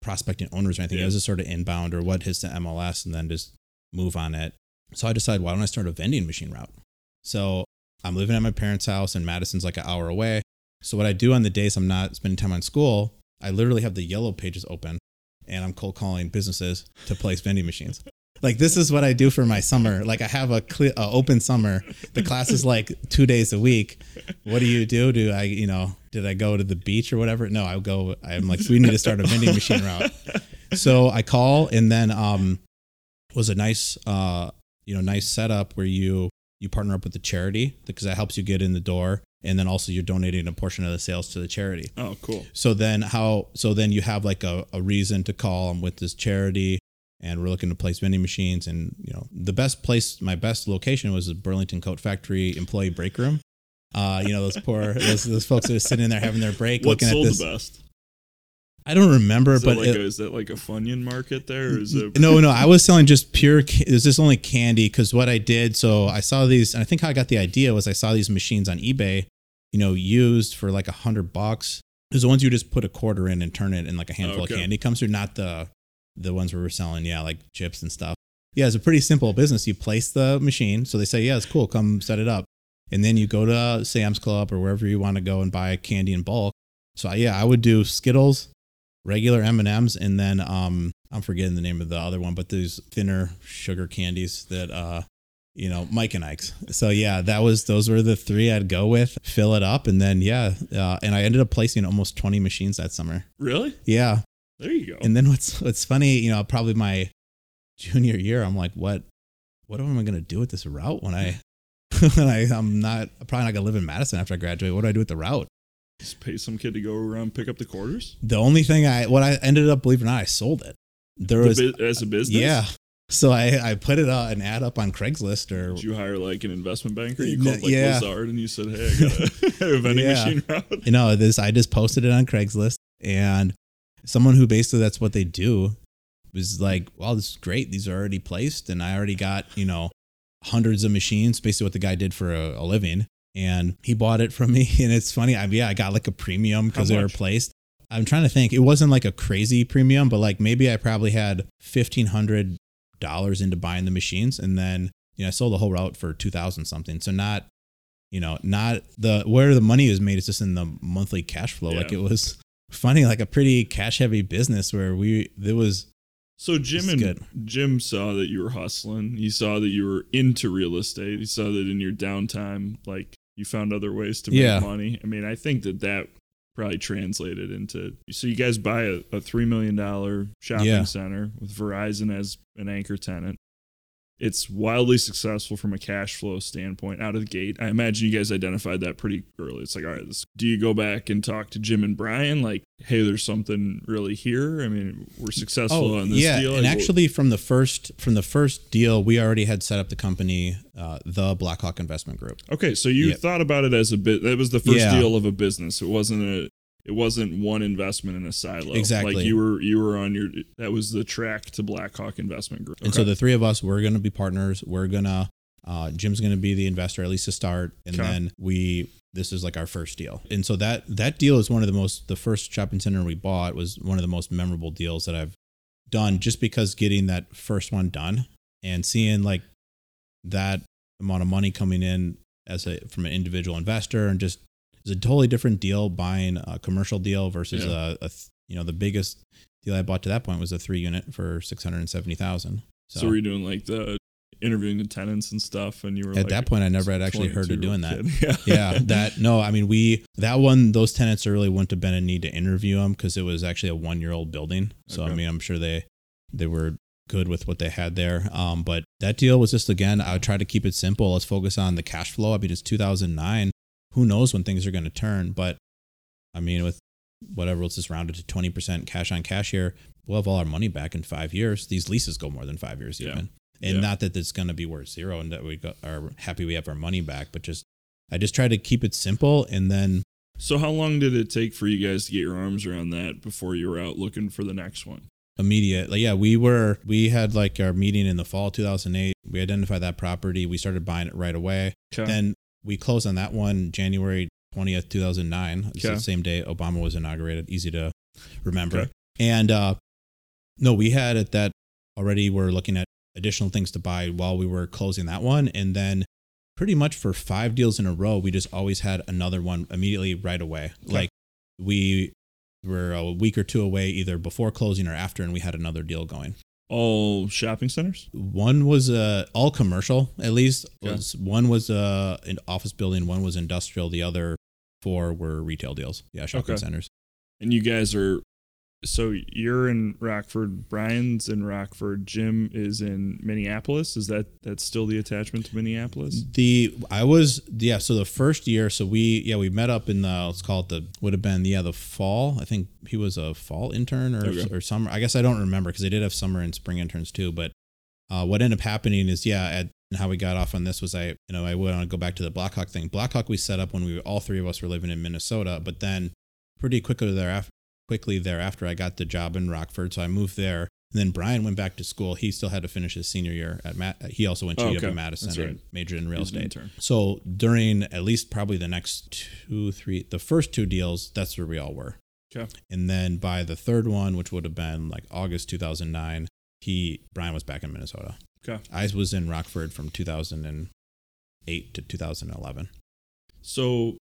prospecting owners or anything. Yeah. It was just sort of inbound or what hits the MLS and then just move on it. So I decided, why don't I start a vending machine route? So I'm living at my parents' house and Madison's like an hour away. So what I do on the days I'm not spending time on school, I literally have the yellow pages open and I'm cold calling businesses to place vending machines. Like this is what I do for my summer. Like I have a clear, uh, open summer. The class is like two days a week. What do you do? Do I, you know, did I go to the beach or whatever? No, I go. I'm like, we need to start a vending machine route. So I call, and then um, was a nice, uh, you know, nice setup where you you partner up with the charity because that helps you get in the door, and then also you're donating a portion of the sales to the charity. Oh, cool. So then how so then you have like a, a reason to call I'm with this charity and we're looking to place vending machines and you know the best place my best location was the Burlington Coat Factory employee break room. Uh, you know those poor those, those folks that are sitting in there having their break What looking at this. the best? I don't remember, Is, but like it- a, is that like a Funyun market there? Or is it no, no, I was selling just pure. was just only candy because what I did. So I saw these, and I think how I got the idea was I saw these machines on eBay, you know, used for like a hundred bucks. There's the ones you just put a quarter in and turn it, and like a handful Okay. of candy comes through. Not the the ones where we're selling, yeah, like chips and stuff. Yeah, it's a pretty simple business. You place the machine, so they say, yeah, it's cool, come set it up, and then you go to Sam's Club or wherever you want to go and buy candy in bulk. So yeah, I would do Skittles, regular M and M's, and then um, I'm forgetting the name of the other one, but these thinner sugar candies that uh, you know, Mike and Ike's. So yeah, that was those were the three I'd go with, fill it up, and then yeah, uh, and I ended up placing almost 20 machines that summer. really? Yeah, There you go. and then what's what's funny, you know, probably my junior year, I'm like, what what am I gonna do with this route when I when I I'm not probably not gonna live in Madison after I graduate. What do I do with the route? Just pay some kid to go around pick up the quarters The only thing I what I ended up believe it or not, I sold it. There The was bu- as a business. yeah. So I I put it uh, an ad up on Craigslist or Did you hire like an investment banker? You called like yeah. Lazard and you said, "Hey, I got a, a vending Yeah. machine route." you know this I just posted it on Craigslist and someone who basically that's what they do was like, "Wow, this is great. These are already placed and I already got, you know, hundreds of machines, basically what the guy did for a, a living." And he bought it from me and it's funny, I yeah, I got like a premium because they were placed. I'm trying to think. It wasn't like a crazy premium, but like maybe I probably had fifteen hundred dollars into buying the machines, and then you know I sold the whole route for two thousand something. So not, you know, not the where the money is made. It's just in the monthly cash flow. Like it was funny, like a pretty cash heavy business where we there was So Jim and good. Jim saw that you were hustling. He saw that you were into real estate. He saw that in your downtime, like you found other ways to make Yeah. money. I mean, I think that that probably translated into. So you guys buy a, a three million dollar shopping Yeah. center with Verizon as an anchor tenant. It's wildly successful from a cash flow standpoint out of the gate. I imagine you guys identified that pretty early. It's like, all right, this, do you go back and talk to Jim and Brian? Like, hey, there's something really here. I mean, we're successful on this Oh, yeah, deal. and Like, actually, from the first from the first deal, we already had set up the company, uh, the Blackhawk Investment Group. okay, so you Yeah. thought about it as a bit. That was the first Yeah. deal of a business. It wasn't a. It wasn't one investment in a silo. Exactly. Like you were, you were on your. That was the track to Blackhawk Investment Group. And so the three of us, we're going to be partners. We're gonna uh, Jim's going to be the investor at least to start, and Okay. then we. This is like our first deal, and so that that deal is one of the most. The first shopping center we bought was one of the most memorable deals that I've done, just because getting that first one done and seeing like that amount of money coming in as a from an individual investor, and just it's a totally different deal buying a commercial deal versus Yeah. a, a you know the biggest deal I bought to that point was a three unit for six hundred and seventy thousand. So, were you doing like the interviewing the tenants and stuff? And you were At like, that point, I never had actually heard of doing that. Yeah. yeah, that no, I mean we that one those tenants really wouldn't have been a need to interview them because it was actually a one year old building. So I mean, I'm sure they they were good with what they had there. Um, but that deal was just again, I would try to keep it simple. Let's focus on the cash flow. I mean, it's 2009. Who knows when things are going to turn? But I mean, with whatever, let's just round it to 20% cash on cash here. We'll have all our money back in five years. These leases go more than five years, Yeah. even. And Yeah. not that it's going to be worth zero and that we got, are happy we have our money back, but just I just try to keep it simple. And then So how long did it take for you guys to get your arms around that before you were out looking for the next one? immediate like yeah we were we had like our meeting in the fall 2008 we identified that property we started buying it right away Okay. then we closed on that one january 20th 2009 it's Okay. the same day obama was inaugurated easy to remember Okay. and uh no we had at that already we're looking at additional things to buy while we were closing that one and then pretty much for five deals in a row we just always had another one immediately right away Okay. like we were a week or two away either before closing or after and we had another deal going All shopping centers? one was uh, all commercial at least Okay. was one was uh, an office building one was industrial the other four were retail deals yeah shopping Okay. centers And you guys are so you're in Rockford, Brian's in Rockford, Jim is in Minneapolis. Is that that's still the attachment to Minneapolis? the i was yeah so the first year so we yeah we met up in the let's call it the would have been yeah the fall i think he was a fall intern or, Okay. or summer i guess i don't remember because they did have summer and spring interns too but uh, what ended up happening is yeah at and how we got off on this was i you know i want to go back to the blackhawk thing blackhawk we set up when we all three of us were living in minnesota but then pretty quickly thereafter quickly thereafter i got the job in rockford so i moved there and then brian went back to school he still had to finish his senior year at Matt. Uh, he also went to Oh, okay. madison That's and right. majored in real estate so during at least probably the next two, three, the first two deals, that's where we all were. Okay. And then by the third one, which would have been like August 2009, he Brian was back in Minnesota. Okay. I was in Rockford from 2008 to 2011. So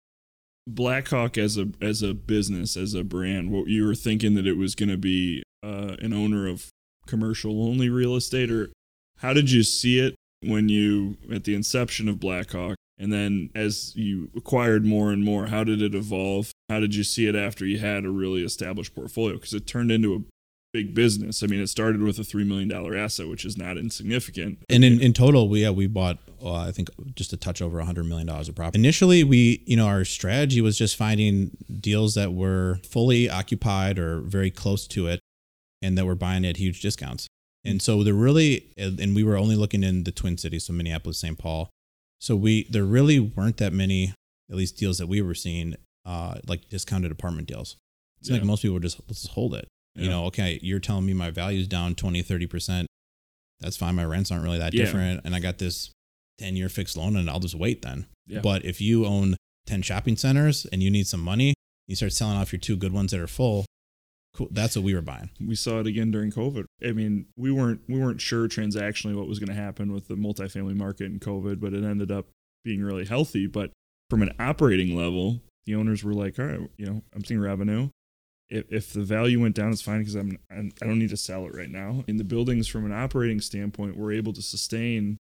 Blackhawk as a as a business, as a brand, what you were thinking that it was gonna be uh, an owner of commercial only real estate or how did you see it when you at the inception of Blackhawk? And then as you acquired more and more how did it evolve? How did you see it after you had a really established portfolio? Because it turned into a big business i mean it started with a $3 million asset which is not insignificant And in, in total, we yeah, we bought uh, I think just a touch over a hundred million dollars of property. Initially, we you know our strategy was just finding deals that were fully occupied or very close to it, and that were buying at huge discounts. And so they're really and we were only looking in the Twin Cities, so Minneapolis, St. Paul. So we there really weren't that many at least deals that we were seeing uh, like discounted apartment deals. It's like most people were just let's just hold it. You Yeah. know, okay, you're telling me my value's down 20, 30%. That's fine. My rents aren't really that Yeah. different. And I got this 10 year fixed loan and I'll just wait then. Yeah. But if you own 10 shopping centers and you need some money, you start selling off your two good ones that are full. Cool. That's what we were buying. we saw it again during COVID. I mean, we weren't we weren't sure transactionally what was going to happen with the multifamily market in COVID, but it ended up being really healthy. But from an operating level, the owners were like, "All right, you know, I'm seeing revenue. If, if the value went down, it's fine because I'm, I'm I don't need to sell it right now." In the buildings, from an operating standpoint, were able to sustain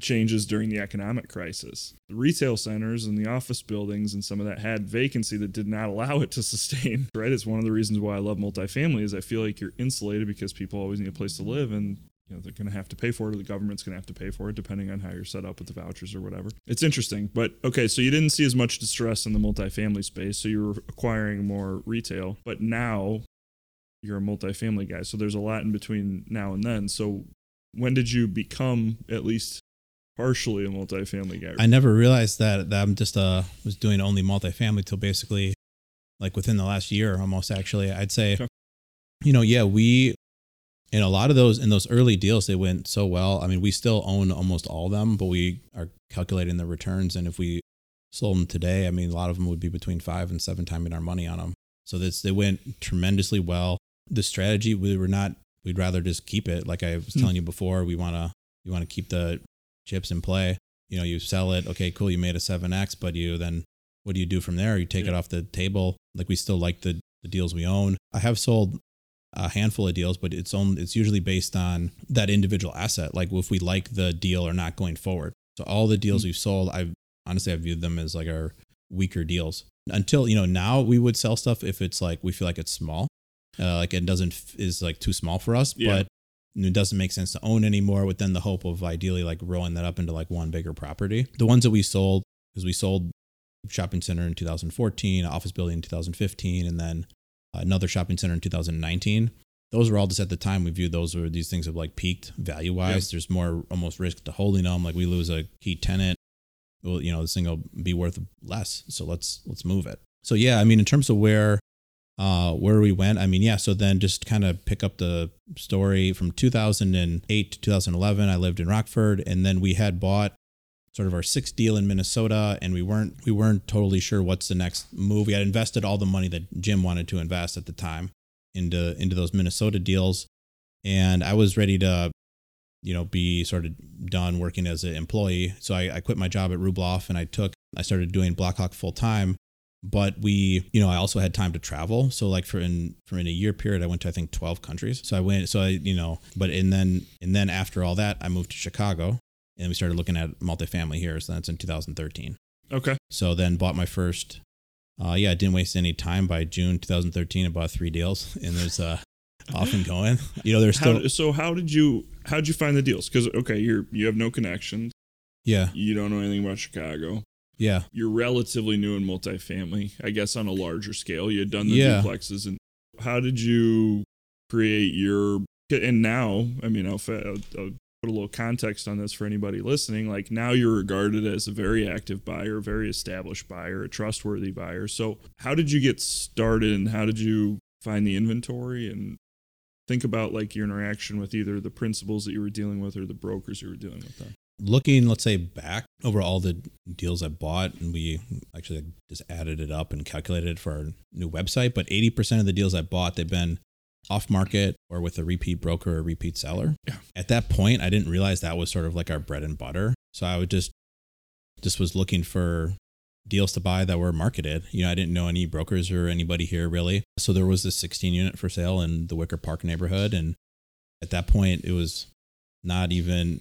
changes during the economic crisis. The retail centers and the office buildings and some of that had vacancy that did not allow it to sustain. Right? It's one of the reasons why I love multifamily is I feel like you're insulated because people always need a place to live and you know, they're going to have to pay for it, or the government's going to have to pay for it, depending on how you're set up with the vouchers or whatever. It's interesting, but okay, so you didn't see as much distress in the multifamily space, so you were acquiring more retail, but now you're a multifamily guy, so there's a lot in between now and then. So when did you become at least partially a multifamily guy? I never realized that that I'm just uh was doing only multifamily till basically like within the last year almost actually. I'd say Okay. you know, yeah, we in a lot of those in those early deals they went so well. I mean, we still own almost all of them, but we are calculating the returns and if we sold them today, I mean, a lot of them would be between 5 and 7 timing our money on them. So this they went tremendously well. The strategy we were not we'd rather just keep it like I was Hmm. telling you before, we want to we want to keep the chips in play you know, you sell it. Okay, cool. You made a 7X, but you then, what do you do from there? You take it off the table. Like we still like the, the deals we own. I have sold a handful of deals, but it's on, it's usually based on that individual asset. Like if we like the deal or not going forward. So all the deals Mhm. we've sold, I've honestly, I've viewed them as like our weaker deals until, you know, now we would sell stuff if it's like, we feel like it's small. Uh, like it doesn't, is like too small for us, Yeah. but it doesn't make sense to own anymore with then the hope of ideally like rolling that up into like one bigger property. The ones that we sold, because we sold shopping center in 2014, office building in 2015, and then another shopping center in 2019. Those were all just at the time we viewed those were these things have like peaked value wise. There's more almost risk to holding them. Like we lose a key tenant, well, you know, this thing will be worth less. So let's let's move it. So yeah, I mean, in terms of where uh, where we went. I mean, yeah. So then just kind of pick up the story from 2008 to 2011. I lived in Rockford, and then we had bought sort of our sixth deal in Minnesota, and we weren't we weren't totally sure what's the next move. We had invested all the money that Jim wanted to invest at the time into into those Minnesota deals, and I was ready to. You know, be sort of done working as an employee. So I, I quit my job at Rubloff and I took, I started doing Blackhawk full time but we you know i also had time to travel so like for in for in a year period i went to i think 12 countries so i went so i you know but and then and then after all that i moved to chicago and we started looking at multifamily here so that's in 2013 Okay. so then bought my first uh yeah i didn't waste any time by june 2013 i bought three deals and there's uh off and going you know there's still How, so how did you how did you find the deals? Because okay, you're you have no connections. yeah You don't know anything about Chicago. yeah You're relatively new in multifamily, I guess, on a larger scale. You had done the Yeah. duplexes, and how did you create your? And now, I mean, I'll, fa- put a little context on this for anybody listening. Like now, you're regarded as a very active buyer, very established buyer, a trustworthy buyer. So, how did you get started, and how did you find the inventory and think about like your interaction with either the principals that you were dealing with or the brokers you were dealing with then? looking let's say back over all the deals i bought and we actually just added it up and calculated it for our new website but 80% of the deals i bought they've been off market or with a repeat broker or repeat seller. Yeah. at that point i didn't realize that was sort of like our bread and butter. So i would just just was looking for deals to buy that were marketed. You know i didn't know any brokers or anybody here really. So there was this 16 unit for sale in the wicker park neighborhood. And at that point it was not even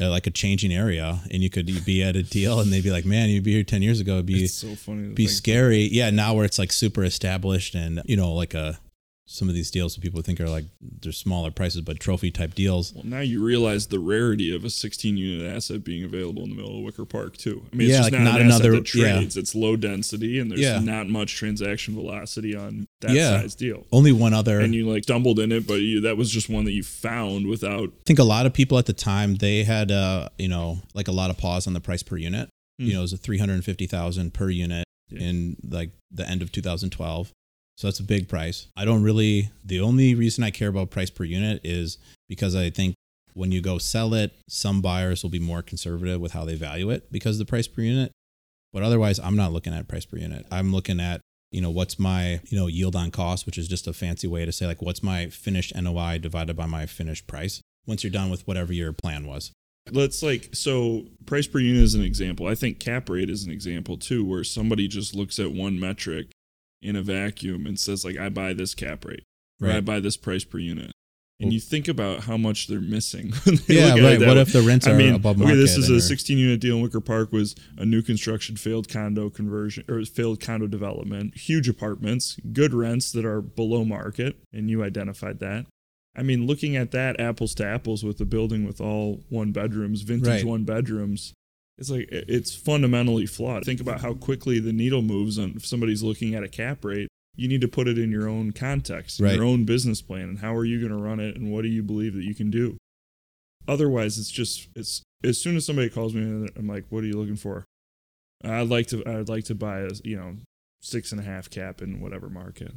uh, like a changing area. And you could be at a deal and they'd be like man you'd be here 10 years ago. It'd be It's so funny. be scary. Yeah now where it's like super established and you know like a some of these deals that people think are like they're smaller prices but trophy type deals Well, now you realize the rarity of a 16 unit asset being available in the middle of Wicker Park too. I mean, Yeah, it's just like not, not an asset another- that trades. It's low density, and there's Yeah. not much transaction velocity on that Yeah. size deal. only one other And you like stumbled in it, but you, that was just one that you found without. I think a lot of people at the time they had uh you know like a lot of pause on the price per unit. Hmm. You know, it was a three hundred fifty thousand per unit Yeah. in like the end of 2012. So that's a big price. I don't really. The only reason I care about price per unit is because I think when you go sell it, some buyers will be more conservative with how they value it because of the price per unit. But otherwise, I'm not looking at price per unit. I'm looking at you know what's my you know yield on cost, which is just a fancy way to say like what's my finished NOI divided by my finished price once you're done with whatever your plan was. Let's like so price per unit is an example. I think cap rate is an example too, where somebody just looks at one metric in a vacuum and says like, I buy this cap rate. or I buy this price per unit. And you think about how much they're missing. Yeah, look at it right. What way. if the rents I are mean, above okay, market? this is a 16 unit deal in Wicker Park was a new construction failed condo conversion or failed condo development, huge apartments, good rents that are below market, and you identified that. I mean, looking at that apples to apples with a building with all one bedrooms, vintage Right. one bedrooms, it's like it's fundamentally flawed. Think about how quickly the needle moves on if somebody's looking at a cap rate. You need to put it in your own context, Right. your own business plan, and how are you going to run it, and what do you believe that you can do. Otherwise, it's just it's as soon as somebody calls me, I'm like, "What are you looking for?" I'd like to I'd like to buy a you know six and a half cap in whatever market.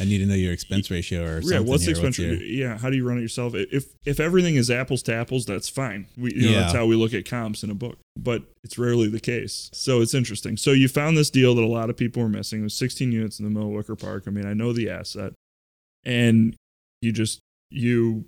I need to know your expense ratio or something. Yeah, what's here. expense? your- yeah, how do you run it yourself? If if everything is apples to apples, that's fine. We you know Yeah. that's how we look at comps in a book, but it's rarely the case. So it's interesting. So you found this deal that a lot of people were missing. It was 16 units in the middle of Wicker Park. I mean, I know the asset, and you just you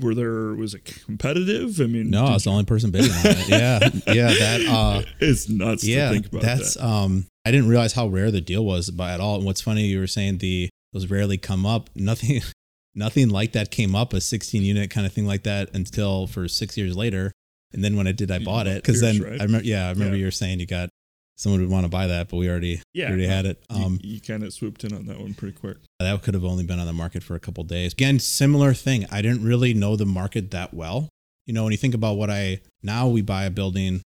were there. Was it competitive? I mean, No, I was the only person bidding on it. Yeah, yeah, that. Uh, it's nuts yeah, to think about that's. that. Um, I didn't realize how rare the deal was by at all. And what's funny, you were saying the those rarely come up. Nothing, nothing like that came up a 16 unit kind of thing like that until for six years later. And then when I did, I bought bought it because then right? I remember. Yeah, I remember Yeah. you were saying you got someone would want to buy that, but we already Yeah, we already had it. You- Um, you, kind of swooped in on that one pretty quick. that could have only been on the market for a couple days. Again, similar thing. I didn't really know the market that well. You know, when you think about what I now we buy a building,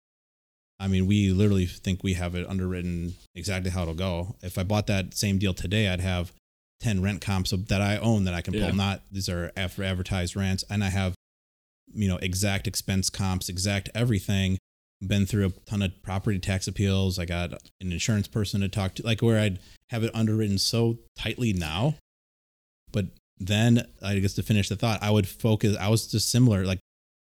I mean, we literally think we have it underwritten exactly how it'll go. If I bought that same deal today, I'd have 10 rent comps that I own that I can Yeah. pull. Not these are after advertised rents, and I have, you know, exact expense comps, exact everything. Been through a ton of property tax appeals. I got an insurance person to talk to, like where I'd have it underwritten so tightly now. But then I guess to finish the thought, I would focus. I was just similar, like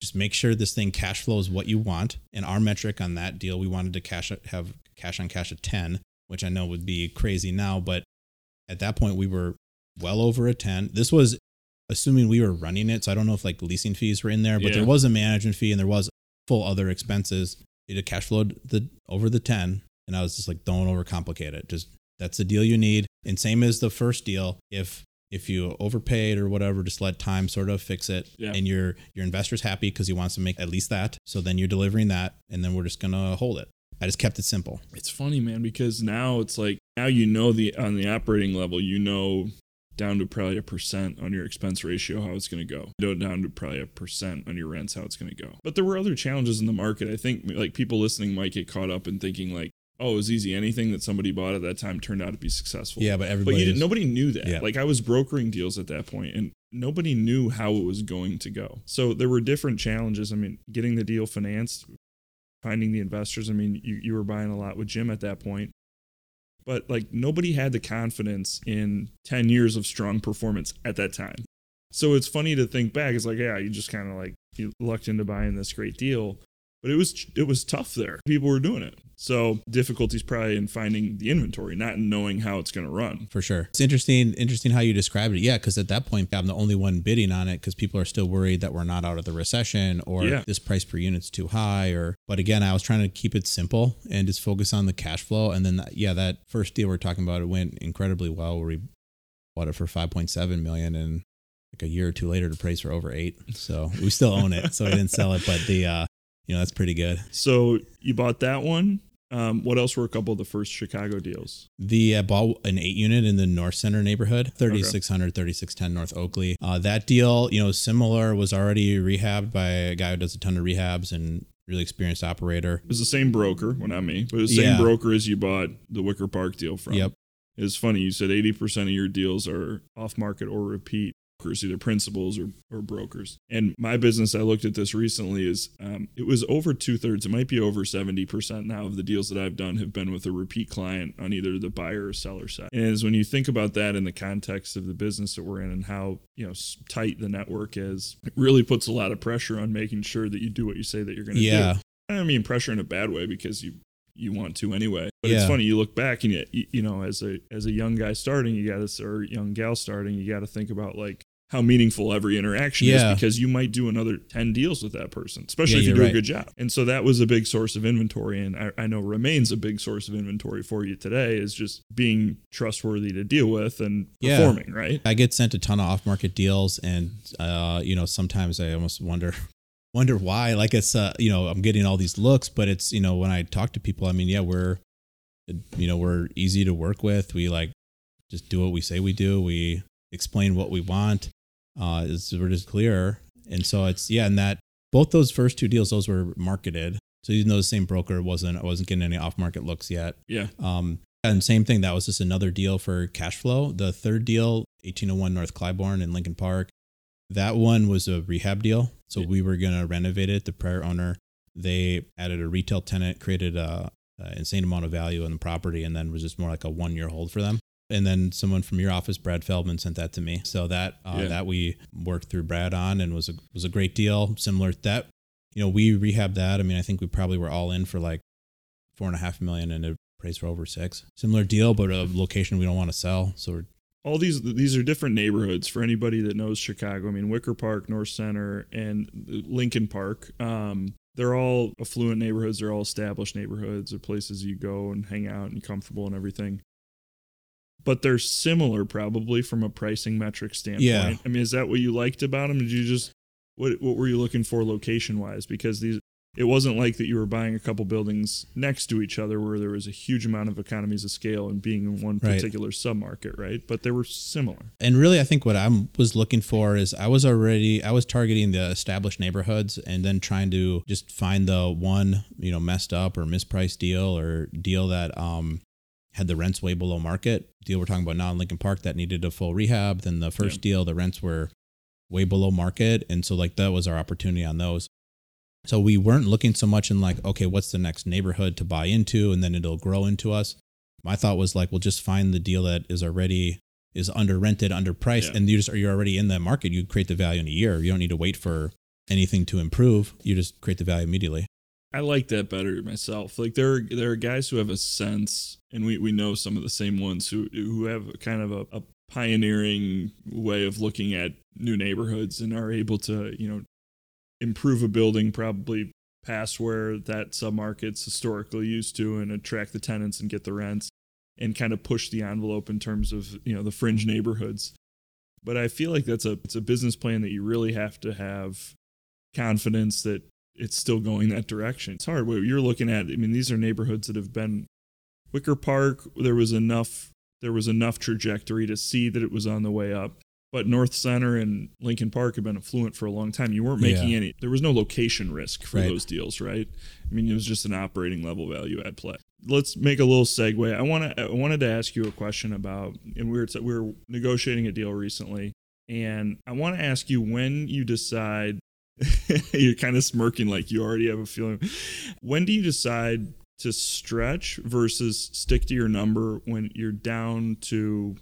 just make sure this thing cash flows what you want. And our metric on that deal, we wanted to cash have cash on cash at ten, which I know would be crazy now, but at that point we were well over a ten. This was assuming we were running it, so I don't know if like leasing fees were in there, but Yeah. there was a management fee and there was full other expenses. It cash flowed the over the ten, and I was just like, don't overcomplicate it. Just that's the deal you need. And same as the first deal, if if you overpaid or whatever, just let time sort of fix it. Yeah. And your your investor's happy because he wants to make at least that. So then you're delivering that, and then we're just gonna hold it. I just kept it simple. It's funny, man, because now it's like now you know the on the operating level, you know down to probably a percent on your expense ratio how it's going to go. Down to probably a percent on your rents how it's going to go. But there were other challenges in the market. I think like people listening might get caught up in thinking like, oh, it was easy. Anything that somebody bought at that time turned out to be successful. Yeah, but But everybody you didn't, nobody knew that. Yeah. Like I was brokering deals at that point and nobody knew how it was going to go. So there were different challenges. I mean, getting the deal financed, finding the investors. I mean, you, you were buying a lot with Jim at that point. But like nobody had the confidence in 10 years of strong performance at that time. So it's funny to think back. It's like, yeah, you just kind of like you lucked into buying this great deal. But it was it was tough there. People were doing it. So difficulties probably in finding the inventory, not in knowing how it's going to run. for sure. It's interesting, interesting how you described it. Yeah, because at that point, I'm the only one bidding on it because people are still worried that we're not out of the recession or Yeah. this price per unit's too high. Or, but again, I was trying to keep it simple and just focus on the cash flow. And then, that, yeah, that first deal we're talking about, it went incredibly well. Where we bought it for 5.7 million and like a year or two later, to appraised for over eight. So we still own it. So I didn't sell it, but the, uh, you know, that's pretty good. So you bought that one. Um, what else were a couple of the first Chicago deals? The uh, bought an eight unit in the North Center neighborhood, 3600, 3610 North Oakley. Uh, that deal, you know, similar was already rehabbed by a guy who does a ton of rehabs and really experienced operator. It was the same broker, well not me, but was the same Yeah. broker as you bought the Wicker Park deal from. Yep. It's funny you said 80% of your deals are off market or repeat either principals or, or brokers. And my business, I looked at this recently, is um, it was over two thirds. It might be over 70% now of the deals that I've done have been with a repeat client on either the buyer or seller side. And as when you think about that in the context of the business that we're in and how you know tight the network is, it really puts a lot of pressure on making sure that you do what you say that you're going to do. Yeah. I don't mean pressure in a bad way because you you want to anyway. But it's funny you look back and you you know as a as a young guy starting, you got to or young gal starting, you got to think about like how meaningful every interaction Yeah. is because you might do another 10 deals with that person, especially Yeah, if you do right. a good job. And so that was a big source of inventory. And I, I know remains a big source of inventory for you today is just being trustworthy to deal with and Yeah. performing, right? I get sent a ton of off market deals and, uh, you know, sometimes I almost wonder. Wonder why? Like it's, uh, you know, I'm getting all these looks, but it's, you know, when I talk to people, I mean, yeah, we're, you know, we're easy to work with. We like just do what we say we do. We explain what we want. Uh, is we're just clearer. And so it's yeah, and that both those first two deals, those were marketed. So even though the same broker wasn't, I wasn't getting any off market looks yet. Yeah. Um, and same thing, that was just another deal for cash flow. The third deal, 1801 North Clybourn in Lincoln Park, that one was a rehab deal. So we were going to renovate it. The prior owner, they added a retail tenant, created a, a insane amount of value in the property, and then was just more like a one year hold for them. And then someone from your office, Brad Feldman, sent that to me. So that uh, Yeah. that we worked through Brad on and was a was a great deal. Similar that, you know, we rehabbed that. I mean, I think we probably were all in for like four and a half million, and it appraised for over six. Similar deal, but a location we don't want to sell. So we're all these these are different neighborhoods for anybody that knows Chicago. I mean, Wicker Park, North Center, and Lincoln Park. Um, they're all affluent neighborhoods. They're all established neighborhoods. They're places you go and hang out and comfortable and everything. But they're similar, probably from a pricing metric standpoint. Yeah. I mean, is that what you liked about them? Did you just what what were you looking for location wise? Because these it wasn't like that you were buying a couple buildings next to each other where there was a huge amount of economies of scale and being in one Right. particular submarket, right? But they were similar. and really, I think what I was looking for is I was already I was targeting the established neighborhoods and then trying to just find the one you know messed up or mispriced deal or deal that um had the rents way below market. Deal we're talking about now in Lincoln Park that needed a full rehab. Then the first deal, the rents were way below market, and so like that was our opportunity on those. So we weren't looking so much in like, okay, what's the next neighborhood to buy into, and then it'll grow into us. My thought was like, we'll just find the deal that is already is under rented, underpriced, Yeah. and you just you're already in that market. You create the value in a year. You don't need to wait for anything to improve. You just create the value immediately. I like that better myself. Like there are there are guys who have a sense, and we, we know some of the same ones who who have kind of a, a pioneering way of looking at new neighborhoods and are able to you know improve a building probably past where that submarket's historically used to and attract the tenants and get the rents and kind of push the envelope in terms of you know the fringe neighborhoods. But I feel like that's a it's a business plan that you really have to have confidence that it's still going that direction. It's hard. What you're looking at, I mean, these are neighborhoods that have been Wicker Park. There was enough. There was enough trajectory to see that it was on the way up. But North Center and Lincoln Park have been affluent for a long time. You weren't making Yeah. any. There was no location risk for Right. those deals, right? I mean, it was just an operating level value at play. Let's make a little segue. I want to. I wanted to ask you a question about, and we were we were negotiating a deal recently, and I want to ask you when you decide you're kind of smirking like you already have a feeling. When do you decide to stretch versus stick to your number when you're down to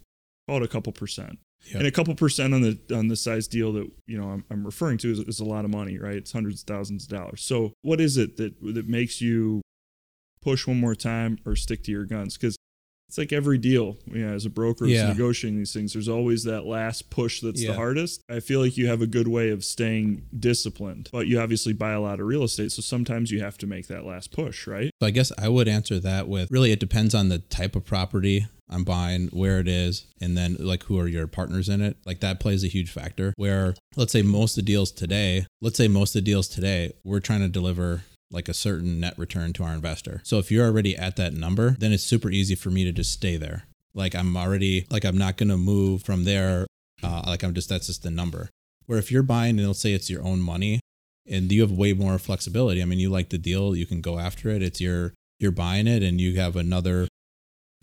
call it a couple percent? Yep. And a couple percent on the on the size deal that you know I'm, I'm referring to is, is a lot of money, right? It's hundreds of thousands of dollars. So what is it that that makes you push one more time or stick to your guns? Because it's like every deal, you know, as a broker who's Yeah. negotiating these things, there's always that last push that's the hardest. I feel like you have a good way of staying disciplined, but you obviously buy a lot of real estate. So sometimes you have to make that last push, right? So I guess I would answer that with really it depends on the type of property I'm buying, where it is, and then like who are your partners in it. Like that plays a huge factor. Where let's say most of the deals today, let's say most of the deals today, we're trying to deliver like a certain net return to our investor. So if you're already at that number, then it's super easy for me to just stay there. Like I'm already like I'm not gonna move from there. Uh, like I'm just that's just the number. Where if you're buying and let's say it's your own money, and you have way more flexibility. I mean, you like the deal, you can go after it. It's your you're buying it, and you have another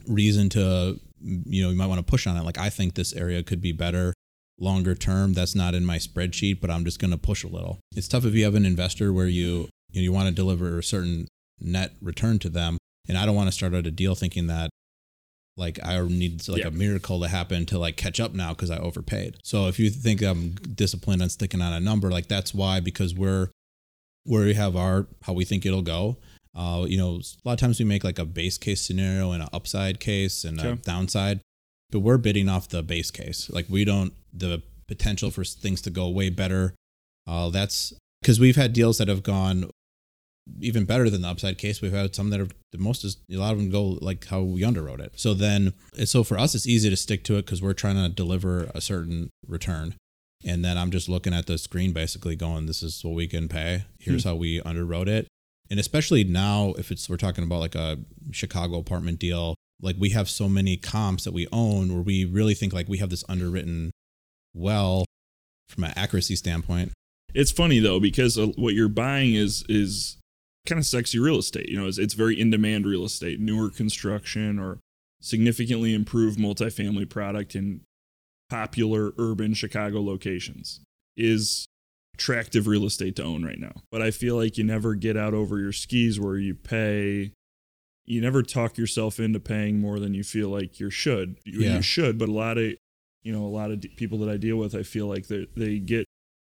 reason to you know you might want to push on it. Like I think this area could be better longer term. That's not in my spreadsheet, but I'm just going to push a little. It's tough if you have an investor where you you, know, you want to deliver a certain net return to them, and I don't want to start out a deal thinking that like I need like Yeah. a miracle to happen to like catch up now because I overpaid. So if you think I'm disciplined on sticking on a number, like that's why because we're where we have our how we think it'll go. Uh, you know, a lot of times we make like a base case scenario and an upside case and a downside, but we're bidding off the base case. Like we don't the potential for things to go way better. Uh, that's because we've had deals that have gone even better than the upside case. We've had some that are the most is a lot of them go like how we underwrote it. So then, so for us, it's easy to stick to it because we're trying to deliver a certain return. And then I'm just looking at the screen, basically going, "This is what we can pay. Here's how we underwrote it." And especially now, if it's we're talking about like a Chicago apartment deal, like we have so many comps that we own, where we really think like we have this underwritten well from an accuracy standpoint. It's funny though because uh, what you're buying is is kind of sexy real estate. You know, it's, it's very in demand real estate, newer construction or significantly improved multifamily product in popular urban Chicago locations is attractive real estate to own right now. But I feel like you never get out over your skis where you pay you never talk yourself into paying more than you feel like you should. You, Yeah. you should, but a lot of you know, a lot of people that I deal with, I feel like they they get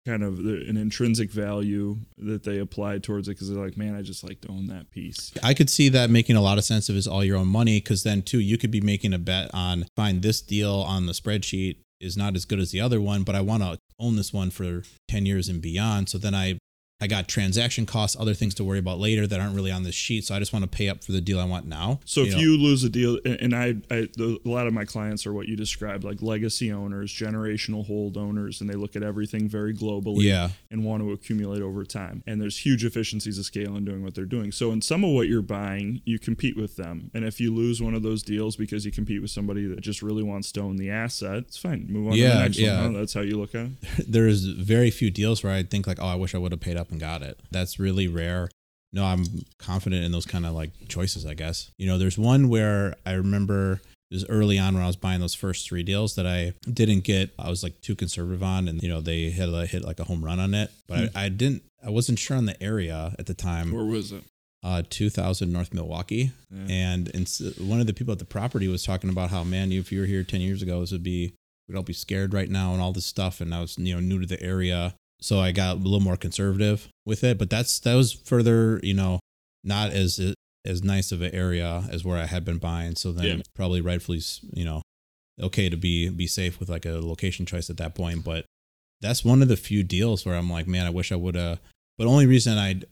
kind of an intrinsic value that they apply towards it because they're like, man, I just like to own that piece. I could see that making a lot of sense if it's all your own money, because then too, you could be making a bet on find this deal on the spreadsheet is not as good as the other one, but I want to own this one for 10 years and beyond. So then I I got transaction costs, other things to worry about later that aren't really on this sheet. So I just want to pay up for the deal I want now. So if know. you lose a deal, and I, a lot of my clients are what you described, like legacy owners, generational hold owners, and they look at everything very globally yeah, and want to accumulate over time. And there's huge efficiencies of scale in doing what they're doing. So in some of what you're buying, you compete with them. And if you lose one of those deals because you compete with somebody that just really wants to own the asset, it's fine. Move on to Yeah, the next yeah. one. That's how you look at it. there's very few deals where I think like, oh, I wish I would have paid up and got it. That's really rare. No, I'm confident in those kind of like choices, I guess. You know, there's one where I remember it was early on when I was buying those first three deals that I didn't get. I was like too conservative on, and you know they had uh, hit like a home run on it, but I, I didn't. I wasn't sure on the area at the time. Where was it? Uh, 2000 North Milwaukee, Yeah. and, and one of the people at the property was talking about how man, if you were here 10 years ago, this would be we'd all be scared right now and all this stuff. And I was you know new to the area, so I got a little more conservative with it. But that's that was further you know not as as nice of an area as where I had been buying. So then Yeah. probably rightfully you know okay to be be safe with like a location choice at that point. But that's one of the few deals where I'm like, man, I wish I would have. But only reason I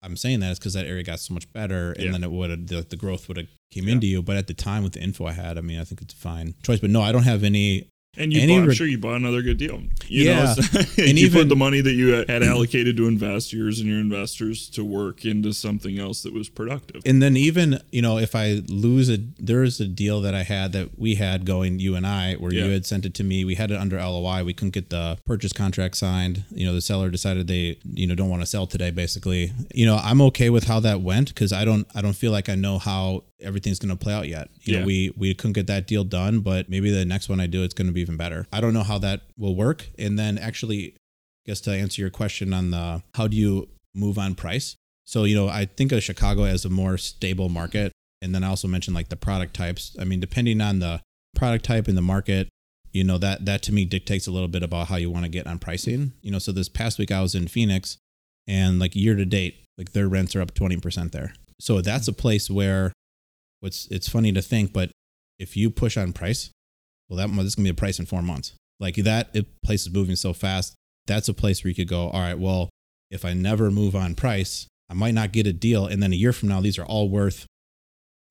I'm saying that is because that area got so much better, and Yeah. then it would the, the growth would have came Yeah. into you. But at the time, with the info I had, I mean, I think it's a fine choice. But no, I don't have any. And you bought, I'm sure you bought another good deal. You Yeah. know, And you even- put the money that you had allocated to invest yours and your investors to work into something else that was productive. And then even you know, if I lose a, there is a deal that I had that we had going, you and I, where Yeah. you had sent it to me. We had it under LOI. We couldn't get the purchase contract signed. You know, the seller decided they you know don't want to sell today. Basically, you know, I'm okay with how that went because I don't I don't feel like I know how everything's going to play out yet. You Yeah. know, we we couldn't get that deal done, but maybe the next one I do, it's going to be even better. I don't know how that will work. And then actually, I guess to answer your question on the how do you move on price. So, you know, I think of Chicago as a more stable market. And then I also mentioned like the product types. I mean, depending on the product type in the market, you know, that that to me dictates a little bit about how you want to get on pricing. You know, so this past week I was in Phoenix and like year to date, like their rents are up 20% there. So that's a place where what's it's funny to think, but if you push on price, well, that this is gonna be a price in four months. Like that it, place is moving so fast. That's a place where you could go. All right, well, if I never move on price, I might not get a deal, and then a year from now, these are all worth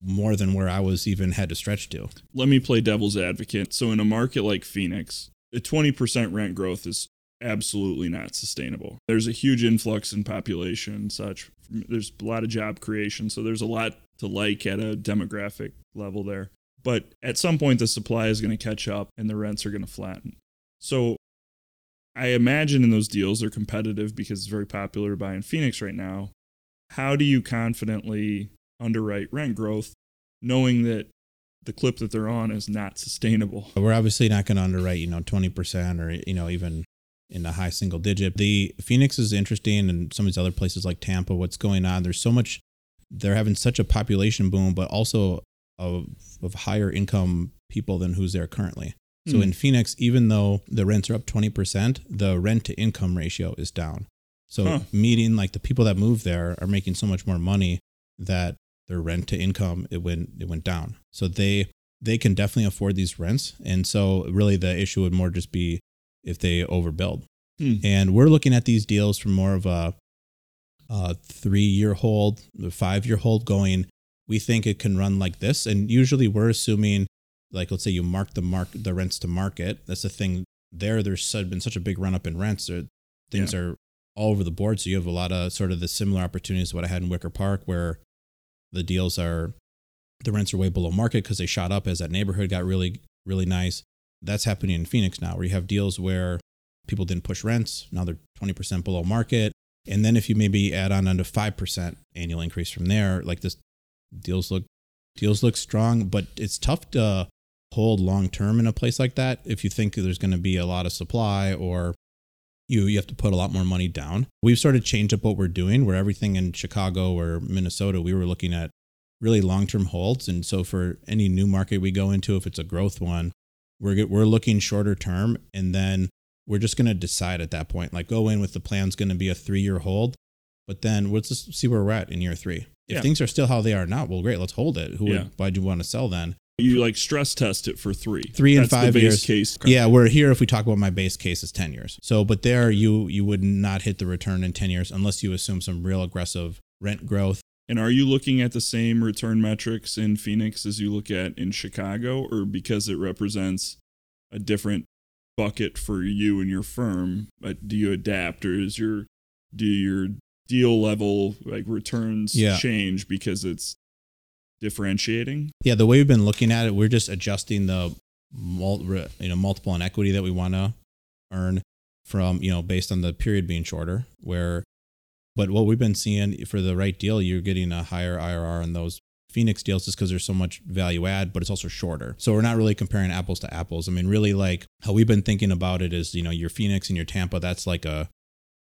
more than where I was even had to stretch to. Let me play devil's advocate. So, in a market like Phoenix, a 20% rent growth is absolutely not sustainable. There's a huge influx in population such. There's a lot of job creation. So, there's a lot to like at a demographic level there. But at some point, the supply is going to catch up and the rents are going to flatten. So, I imagine in those deals, they're competitive because it's very popular to buy in Phoenix right now. How do you confidently underwrite rent growth knowing that the clip that they're on is not sustainable. We're obviously not going to underwrite, you know, 20% or, you know, even in the high single digit. The Phoenix is interesting and some of these other places like Tampa, what's going on. There's so much, they're having such a population boom, but also of, of higher income people than who's there currently. So Hmm. in Phoenix, even though the rents are up 20%, the rent to income ratio is down. So Huh. meaning like the people that move there are making so much more money that their rent to income it went it went down. So they they can definitely afford these rents. And so really the issue would more just be if they overbuild. Hmm. And we're looking at these deals from more of a, a three year hold, five year hold going, we think it can run like this. And usually we're assuming like let's say you mark the mark the rents to market. That's the thing there. There's been such a big run up in rents. There, things are all over the board. So you have a lot of sort of the similar opportunities to what I had in Wicker Park where the deals are the rents are way below market because they shot up as that neighborhood got really really nice. That's happening in Phoenix now, where you have deals where people didn't push rents. Now they're 20% below market. And then if you maybe add on under 5% annual increase from there, like this deals look deals look strong, but it's tough to hold long term in a place like that if you think there's going to be a lot of supply or you you have to put a lot more money down. We've sort of changed up what we're doing where everything in Chicago or Minnesota we were looking at really long-term holds and so for any new market we go into if it's a growth one, we're we're looking shorter term and then we're just going to decide at that point like oh, go in with the plan's going to be a 3-year hold, but then let's just see where we're at in year 3. If Yeah. things are still how they are now, well great, let's hold it. Who Yeah. would why do you want to sell then? You like stress test it for three. Three and That's five the base years. case. Yeah, we're here if we talk about my base case is 10 years. So, but there you you would not hit the return in 10 years unless you assume some real aggressive rent growth. And are you looking at the same return metrics in Phoenix as you look at in Chicago, or because it represents a different bucket for you and your firm, but do you adapt, or is your do your deal level like returns Yeah. change because it's differentiating? Yeah, the way we've been looking at it, we're just adjusting the mul- you know multiple and equity that we want to earn from, you know, based on the period being shorter where but what we've been seeing for the right deal, you're getting a higher IRR on those Phoenix deals just because there's so much value add, but it's also shorter. So we're not really comparing apples to apples. I mean, really like how we've been thinking about it is, you know, your Phoenix and your Tampa, that's like a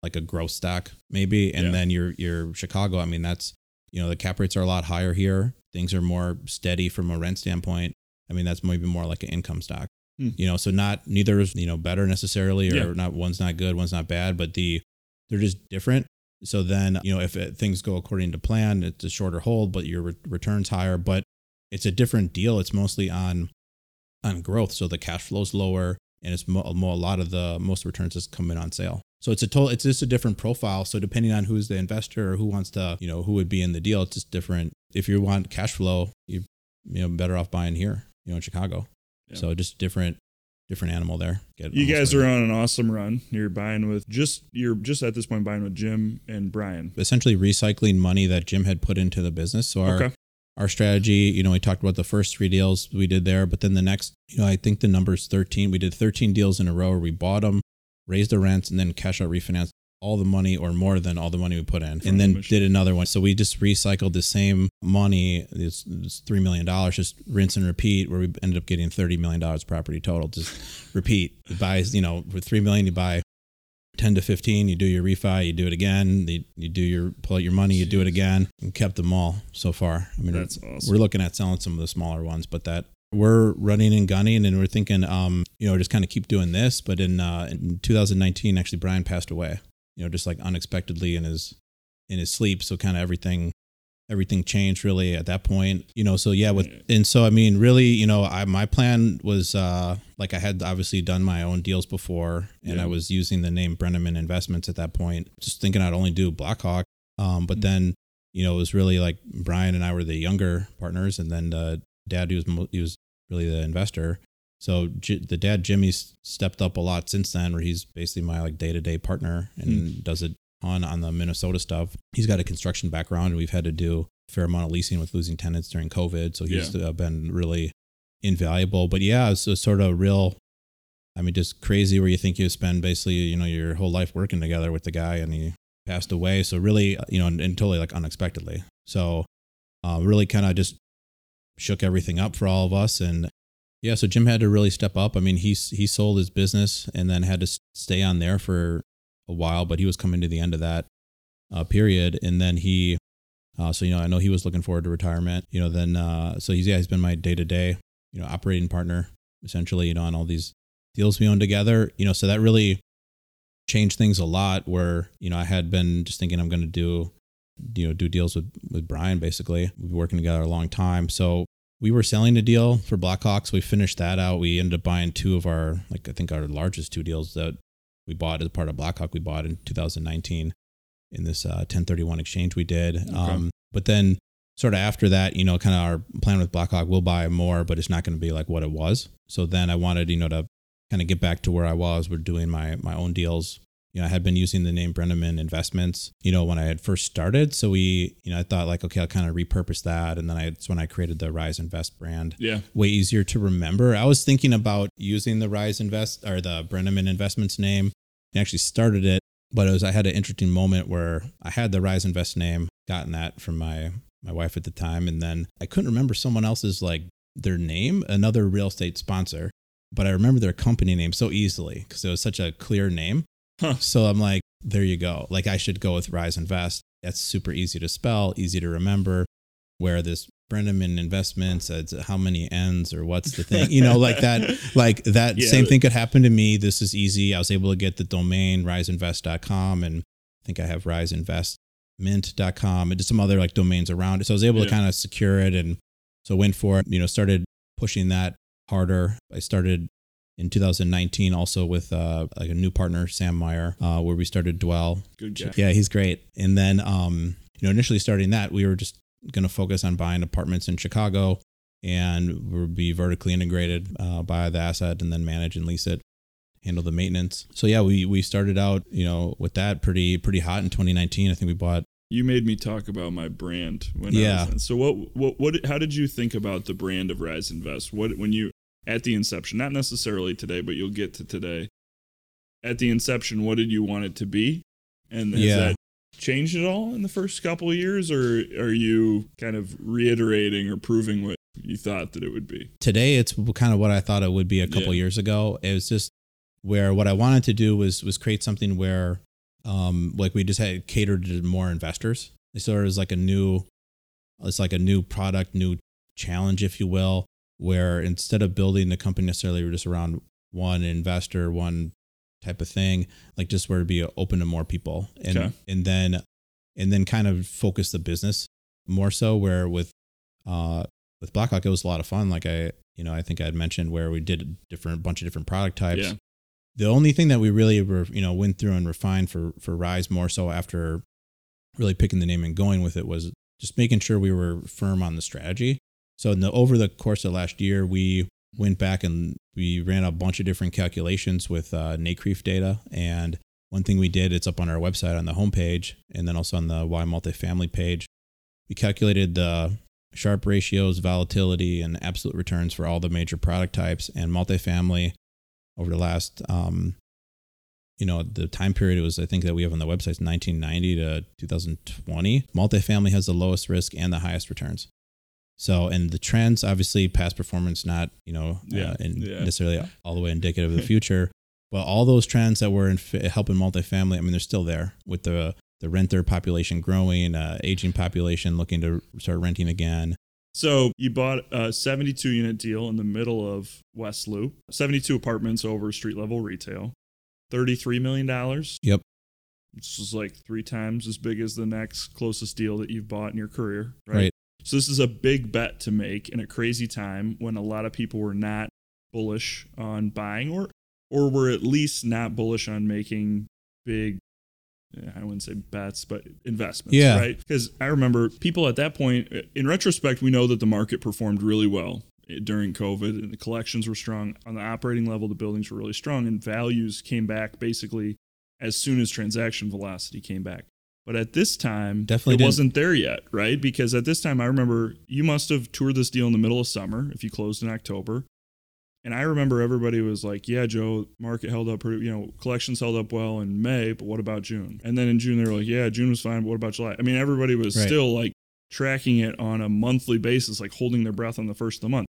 like a growth stock maybe. And Yeah. then your your Chicago, I mean, that's you know, the cap rates are a lot higher here. Things are more steady from a rent standpoint. I mean, that's maybe more like an income stock. Hmm. You know, so not neither is, you know, better necessarily or Yeah. not one's not good, one's not bad, but the they're just different. So then, you know, if it, things go according to plan, it's a shorter hold, but your re- returns higher. But it's a different deal. It's mostly on on growth, so the cash flow's lower, and it's mo- mo- a lot of the most returns just come in on sale. So it's a total. It's just a different profile. So depending on who's the investor or who wants to, you know, who would be in the deal, it's just different. If you want cash flow, you you know better off buying here, you know, in Chicago. Yeah. So just different different animal there. Get You guys are on an awesome run. You're buying with just you're just at this point buying with Jim and Brian. essentially recycling money that Jim had put into the business. So our Okay. our strategy, you know, we talked about the first three deals we did there, but then the next, you know, I think the number's 13. We did 13 deals in a row where we bought them, raised the rents, and then cash out refinance all the money or more than all the money we put in, and then did another one. So we just recycled the same money, it's, it's $3 million, just rinse and repeat, where we ended up getting $30 million property total. Just repeat. You buy, you know, with 3 million, you buy 10 to 15 you do your refi you do it again you, you do your pull out your money you do it again and kept them all so far i mean That's awesome. we're looking at selling some of the smaller ones but that we're running and gunning and we're thinking um you know just kind of keep doing this but in uh in 2019 actually brian passed away you know just like unexpectedly in his in his sleep. So kind of everything everything changed really at that point you know so yeah with and so i mean really you know I, my plan was uh like i had obviously done my own deals before and Yeah. i was using the name Breneman investments at that point just thinking i'd only do blackhawk. Um but then you know it was really like brian and i were the younger partners and then uh dad he was he was really the investor so J- the dad jimmy's stepped up a lot since then where he's basically my like day-to-day partner and does it on on the minnesota stuff. He's got a construction background and we've had to do a fair amount of leasing with losing tenants during covid so he's uh, been really invaluable. But yeah it's a sort of real i mean just crazy where you think you spend basically you know your whole life working together with the guy and he passed away. So really you know and, and totally like unexpectedly. So uh, really kind of just shook everything up for all of us and yeah so jim had to really step up. I mean he's he sold his business and then had to stay on there for a while but he was coming to the end of that uh, period. And then he uh, so you know i know he was looking forward to retirement you know then uh, so he's yeah he's been my day-to-day you know operating partner essentially you know on all these deals we own together you know so that really changed things a lot where you know i had been just thinking i'm going to do you know do deals with with brian basically. We've been working together a long time. So we were selling a deal for blackhawks. We finished that out. We ended up buying two of our like i think our largest two deals that we bought as part of blackhawk we bought in 2019 in this uh, 1031 exchange we did. Um, but then sort of after that you know kind of our plan with blackhawk we'll buy more but it's not going to be like what it was. So then i wanted you know to kind of get back to where i was we're doing my my own deals you know, I had been using the name Breneman Investments, you know, when I had first started. So we, you know, I thought like, okay, I'll kind of repurpose that. And then I, it's when I created the Rise Invest brand. Yeah. Way easier to remember. I was thinking about using the Rise Invest or the Breneman Investments name He actually started it, but it was I had an interesting moment where I had the Rise Invest name, gotten that from my my wife at the time, and then I couldn't remember someone else's like their name, another real estate sponsor, but I remember their company name so easily because it was such a clear name. Huh. So I'm like, there you go. Like I should go with Rise Invest. That's super easy to spell, easy to remember. Where this Breneman Investments, it's how many N's or what's the thing, you know, like that, like that Yeah. same thing could happen to me. This is easy. I was able to get the domain riseinvest.com and I think I have riseinvestmint.com and just some other like domains around it. So I was able to kind of secure it and so went for it, you know, started pushing that harder. I started in 2019 also with uh, like a new partner, Sam Meyer, uh, where we started Dwell. Good guy. Yeah, he's great. And then, um, you know, initially starting that, we were just going to focus on buying apartments in Chicago and we'll be vertically integrated, uh, buy the asset and then manage and lease it, handle the maintenance. So yeah, we we started out, you know, with that pretty pretty hot in 2019. I think we bought You made me talk about my brand when Yeah. I was. So what what what how did you think about the brand of Rise Invest? What when you at the inception, not necessarily today, but you'll get to today. At the inception, what did you want it to be? And has Yeah. that changed at all in the first couple of years or are you kind of reiterating or proving what you thought that it would be? today it's kind of what I thought it would be a couple Yeah. years ago. It was just where what I wanted to do was was create something where um like we just had catered to more investors. So it was like a new it's like a new product, new challenge, if you will, where instead of building the company necessarily just around one investor, one type of thing, like just where to be open to more people. And Okay. and then and then kind of focus the business more so where with uh with Blackhawk it was a lot of fun. Like I you know, I think I had mentioned where we did a different bunch of different product types. Yeah. The only thing that we really were, you know, went through and refined for for Rise more so after really picking the name and going with it was just making sure we were firm on the strategy. So in the over the course of last year, we went back and we ran a bunch of different calculations with uh, data. And one thing we did, it's up on our website on the homepage, and then also on the Y multifamily page. We calculated the Sharpe ratios, volatility, and absolute returns for all the major product types and multifamily over the last, um, you know, the time period it was, I think that we have on the website is 1990 to 2020. Multifamily has the lowest risk and the highest returns. So, and the trends, obviously, past performance, not, you know, Yeah, uh, in yeah. necessarily all the way indicative of the future. But all those trends that were in f- helping multifamily, I mean, they're still there with the the renter population growing, uh, aging population looking to start renting again. So you bought a 72 unit deal in the middle of West Loop, 72 apartments over street level retail, $33 million. Yep. This is like three times as big as the next closest deal that you've bought in your career, right? Right. So this is a big bet to make in a crazy time when a lot of people were not bullish on buying or or were at least not bullish on making big eh, I wouldn't say bets, but investments, Yeah. right? Because I remember people at that point, eh, in retrospect, we know that the market performed really well eh, during COVID and the collections were strong. On the operating level, the buildings were really strong and values came back basically as soon as transaction velocity came back. But at this time, Definitely it didn't. wasn't there yet, right? Because at this time, I remember you must have toured this deal in the middle of summer if you closed in October. And I remember everybody was like, "Yeah, Joe, market held up pretty, you know, collections held up well in May, but what about June?" And then in June they were like, "Yeah, June was fine, but what about July?" I mean, everybody was Right. still like tracking it on a monthly basis, like holding their breath on the first of the month.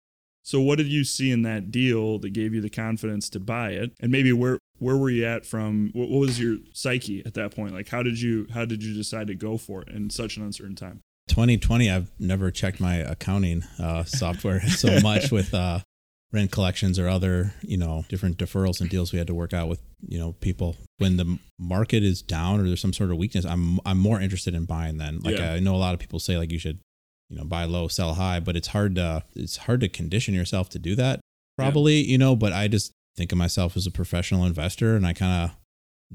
So what did you see in that deal that gave you the confidence to buy it? And maybe where where were you at from what, was your psyche at that point? Like how did you how did you decide to go for it in such an uncertain time? 2020, I've never checked my accounting uh, software so much with uh, rent collections or other, you know, different deferrals and deals we had to work out with, you know, people. When the market is down or there's some sort of weakness, I'm I'm more interested in buying then. Like Yeah. I know a lot of people say like you should, you know, buy low, sell high, but it's hard to it's hard to condition yourself to do that. Probably, you know, but I just think of myself as a professional investor and I kind of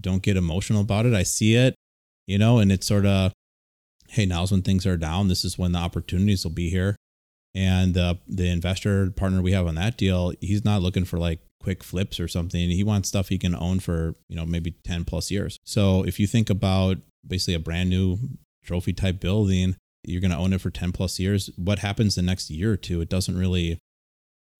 don't get emotional about it. I see it, you know, and it's sort of hey, now's when things are down. This is when the opportunities will be here. And uh, the investor partner we have on that deal, he's not looking for like quick flips or something. He wants stuff he can own for, you know, maybe 10 plus years. So if you think about basically a brand new trophy type building, you're going to own it for 10 plus years. What happens the next year or two? It doesn't really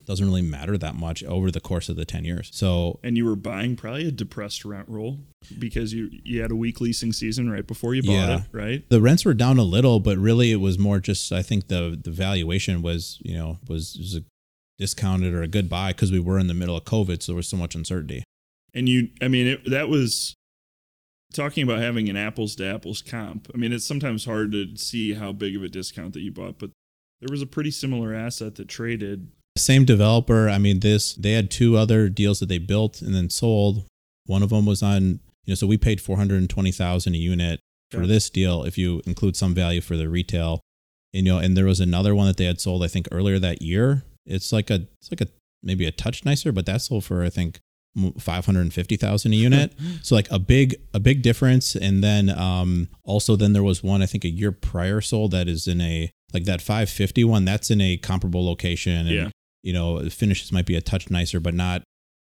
doesn't really matter that much over the course of the 10 years. So And you were buying probably a depressed rent roll because you you had a weak leasing season right before you bought Yeah. it, right? the rents were down a little, but really it was more just I think the the valuation was you know was, was a discounted or a good buy because we were in the middle of COVID, so there was so much uncertainty. And you, I mean, it, that was talking about having an apples to apples comp. I mean, it's sometimes hard to see how big of a discount that you bought, but there was a pretty similar asset that traded. Same developer. I mean, this they had two other deals that they built and then sold. One of them was on you know, so we paid four hundred and twenty thousand a unit for Yeah. this deal if you include some value for the retail. And, you know, and there was another one that they had sold I think earlier that year. It's like a it's like a maybe a touch nicer, but that sold for I think five hundred and fifty thousand a unit. So like a big a big difference, and then um also then there was one I think a year prior sold that is in a like that 550 one that's in a comparable location, and Yeah. you know the finishes might be a touch nicer, but not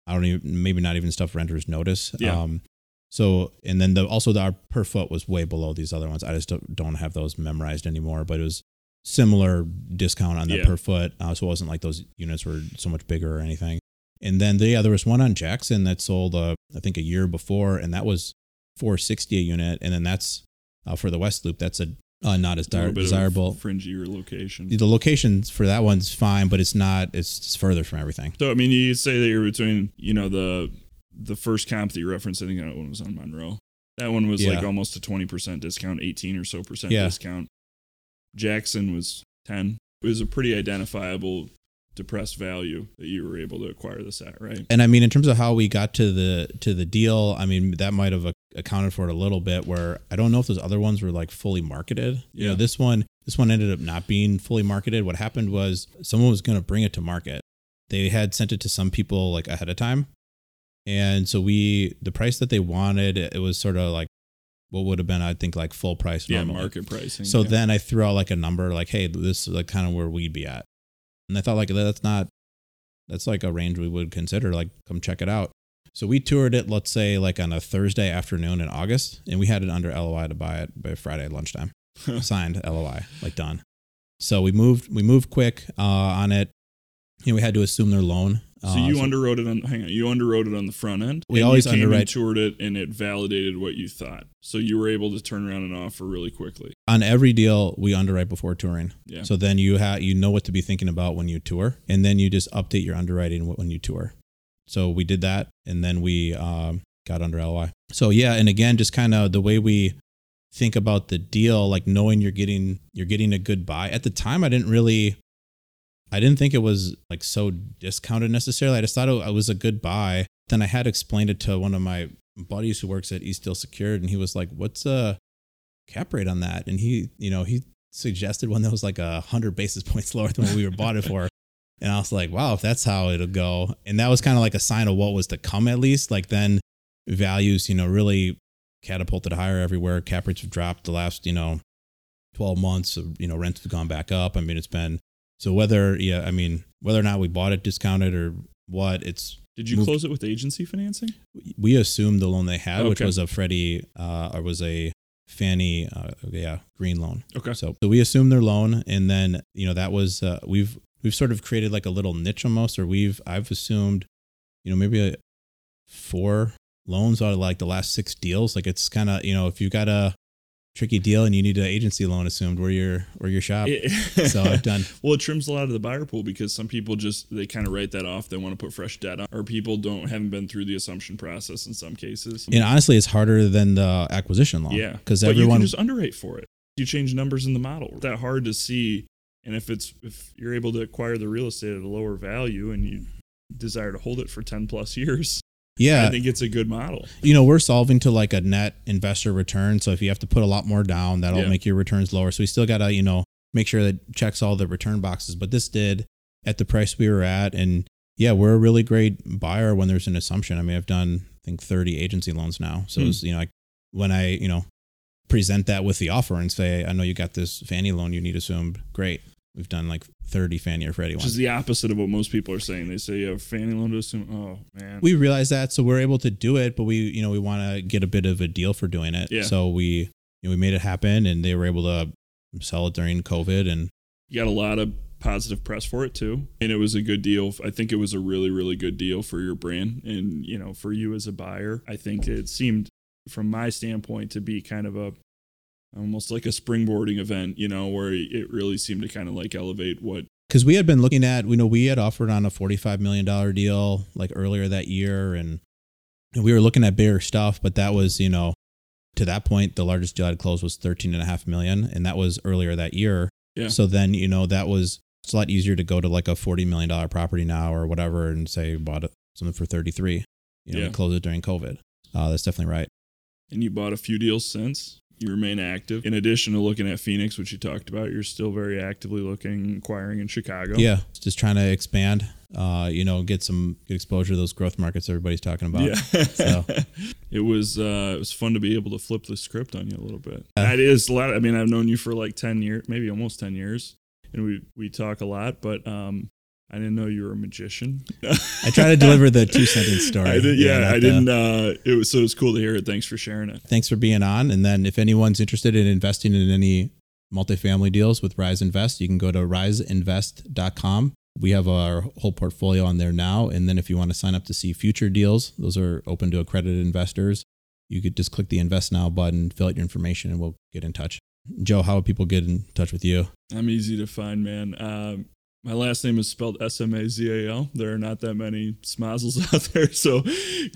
I don't even maybe not even stuff renters notice. Yeah. Um, so and then the also the our per foot was way below these other ones. I just don't, don't have those memorized anymore, but it was similar discount on that Yeah. per foot. Uh, so it wasn't like those units were so much bigger or anything. And then the, yeah, there was one on Jackson that sold, uh, I think a year before, and that was 460 a unit. And then that's uh, for the West Loop. That's a uh, not as dire- desirable. fringier location. The location for that one's fine, but it's not. It's further from everything. So I mean, you say that you're between, you know, the the first comp that you referenced. I think that one was on Monroe. That one was like almost a twenty percent discount, eighteen or so percent Yeah. discount. Jackson was ten. It was a pretty identifiable depressed value that you were able to acquire this at, right? And I mean, in terms of how we got to the to the deal, I mean that might have uh, accounted for it a little bit. Where I don't know if those other ones were like fully marketed. You know, Yeah. this one this one ended up not being fully marketed. What happened was someone was going to bring it to market. They had sent it to some people like ahead of time, and so we the price that they wanted it was sort of like what would have been I think like full price Yeah, normally. market pricing. So yeah. then I threw out like a number, like, hey, this is like kind of where we'd be at. And I thought like that's not that's like a range we would consider. Like, come check it out. So we toured it, let's say like on a Thursday afternoon in August, and we had it under LOI to buy it by Friday lunchtime. Signed LOI, like done. So we moved we moved quick uh, on it. You know, we had to assume their loan. So Uh, you underwrote it on hang on, you underwrote it on the front end. We always you came underwrite- and toured it and it validated what you thought. So you were able to turn around an offer really quickly. on every deal we underwrite before touring. Yeah. So then you have you know what to be thinking about when you tour, and then you just update your underwriting when you tour. So we did that, and then we um, got under LOI. So yeah, and again, just kind of the way we think about the deal, like knowing you're getting you're getting a good buy. At the time, I didn't really, I didn't think it was like so discounted necessarily. I just thought it was a good buy. Then I had explained it to one of my buddies who works at Eastdil Secured, and he was like, "What's a cap rate on that?" And he, you know, he suggested one that was like a hundred basis points lower than what we were bought it for. And I was like, wow, if that's how it'll go. And that was kind of like a sign of what was to come, at least. Like then values, you know, really catapulted higher everywhere. Cap rates have dropped the last, you know, 12 months. You know, rents have gone back up. I mean, it's been so whether, yeah, I mean, whether or not we bought it discounted or what, it's, Did you Moved- close it with agency financing? we assumed the loan they had, which was a Freddie, uh, or was a Fannie, uh, yeah, green loan. Okay. So, so we assumed their loan, and then you know that was uh, we've we've sort of created like a little niche almost, or we've I've assumed, you know, maybe a, four loans out of like the last six deals. Like it's kind of you know if you got a tricky deal and you need an agency loan assumed, we're your we're your shop. So I've done Well, it trims a lot of the buyer pool because some people just they kind of write that off. They want to put fresh debt on, or people don't haven't been through the assumption process in some cases. and honestly, it's harder than the acquisition loan. yeah, because everyone just underwrite for it. You change numbers in the model. That hard to see, and if it's if you're able to acquire the real estate at a lower value and you desire to hold it for ten plus years, yeah I think it's a good model. you know, we're solving to like a net investor return. So if you have to put a lot more down, that'll Yeah. make your returns lower. So we still got to, you know, make sure that checks all the return boxes. But this did at the price we were at. And yeah, we're a really great buyer when there's an assumption. I mean, I've done, I think, 30 agency loans now. So Hmm. it's, you know, like when I, you know, present that with the offer and say, I know you got this Fannie loan you need assumed, great. We've done like 30 Fannie or Freddie Which ones. is the opposite of what most people are saying. They say you have Fannie loan to assume. Oh man, we realize that so we're able to do it but we you know we want to get a bit of a deal for doing it Yeah. so we you know we made it happen and they were able to sell it during covid and you got a lot of positive press for it too, and it was a good deal. I think it was a really really good deal for your brand and you know for you as a buyer. I think it seemed from my standpoint to be kind of a almost like a springboarding event, you know, where it really seemed to kind of like elevate what because we had been looking at, you know, we had offered on a $45 million deal like earlier that year and we were looking at bigger stuff, but that was, you know, to that point, the largest deal I'd closed was 13 and a half million. And that was earlier that year. Yeah. So then, you know, that was, it's a lot easier to go to like a $40 million property now or whatever and say bought something for 33, you know, Yeah. close it during COVID. Uh, that's definitely right. and you bought a few deals since. You remain active. In addition to looking at Phoenix, which you talked about, you're still very actively looking, acquiring in Chicago. Yeah. Just trying to expand, uh, you know, get some good exposure to those growth markets everybody's talking about. Yeah. So- it was uh, it was fun to be able to flip the script on you a little bit. Yeah. That is a lot. I mean, I've known you for like ten years, maybe almost ten years, and we we talk a lot. But um, I didn't know you were a magician. I try to deliver the two sentence story. I did, yeah, not I didn't. Uh, it was so it was cool to hear it. Thanks for sharing it. thanks for being on. And then if anyone's interested in investing in any multifamily deals with Rise Invest, you can go to riseinvest.com. We have our whole portfolio on there now. And then if you want to sign up to see future deals, those are open to accredited investors. You could just click the invest now button, fill out your information, and we'll get in touch. Joe, how would people get in touch with you? I'm easy to find, man. Um, my last name is spelled S M A Z A L. There are not that many Smazals out there, so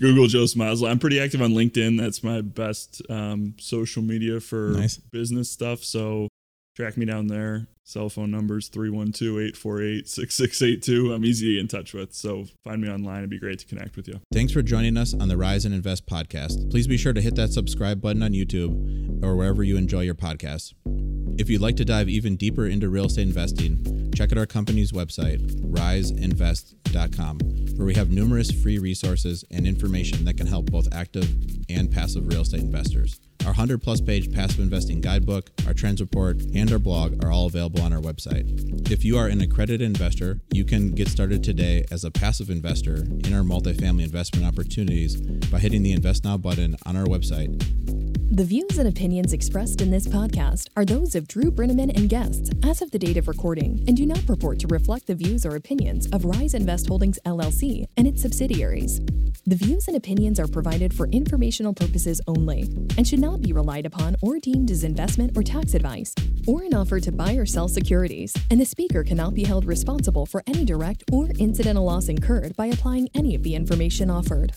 Google Joe Smazal. I'm pretty active on LinkedIn. That's my best um, social media for Nice. business stuff. So track me down there. Cell phone numbers 312-848-6682. I'm easy to get in touch with. So find me online. It'd be great to connect with you. Thanks for joining us on the Rise and Invest podcast. Please be sure to hit that subscribe button on YouTube or wherever you enjoy your podcasts. If you'd like to dive even deeper into real estate investing, check out our company's website, riseinvest.com, where we have numerous free resources and information that can help both active and passive real estate investors. Our 100 plus page passive investing guidebook, our trends report, and our blog are all available on our website. If you are an accredited investor, you can get started today as a passive investor in our multifamily investment opportunities by hitting the Invest Now button on our website. The views and opinions expressed in this podcast are those of Drew Breneman and guests as of the date of recording and do not purport to reflect the views or opinions of Rise Invest Holdings LLC and its subsidiaries. The views and opinions are provided for informational purposes only and should not be relied upon or deemed as investment or tax advice or an offer to buy or sell securities, and the speaker cannot be held responsible for any direct or incidental loss incurred by applying any of the information offered.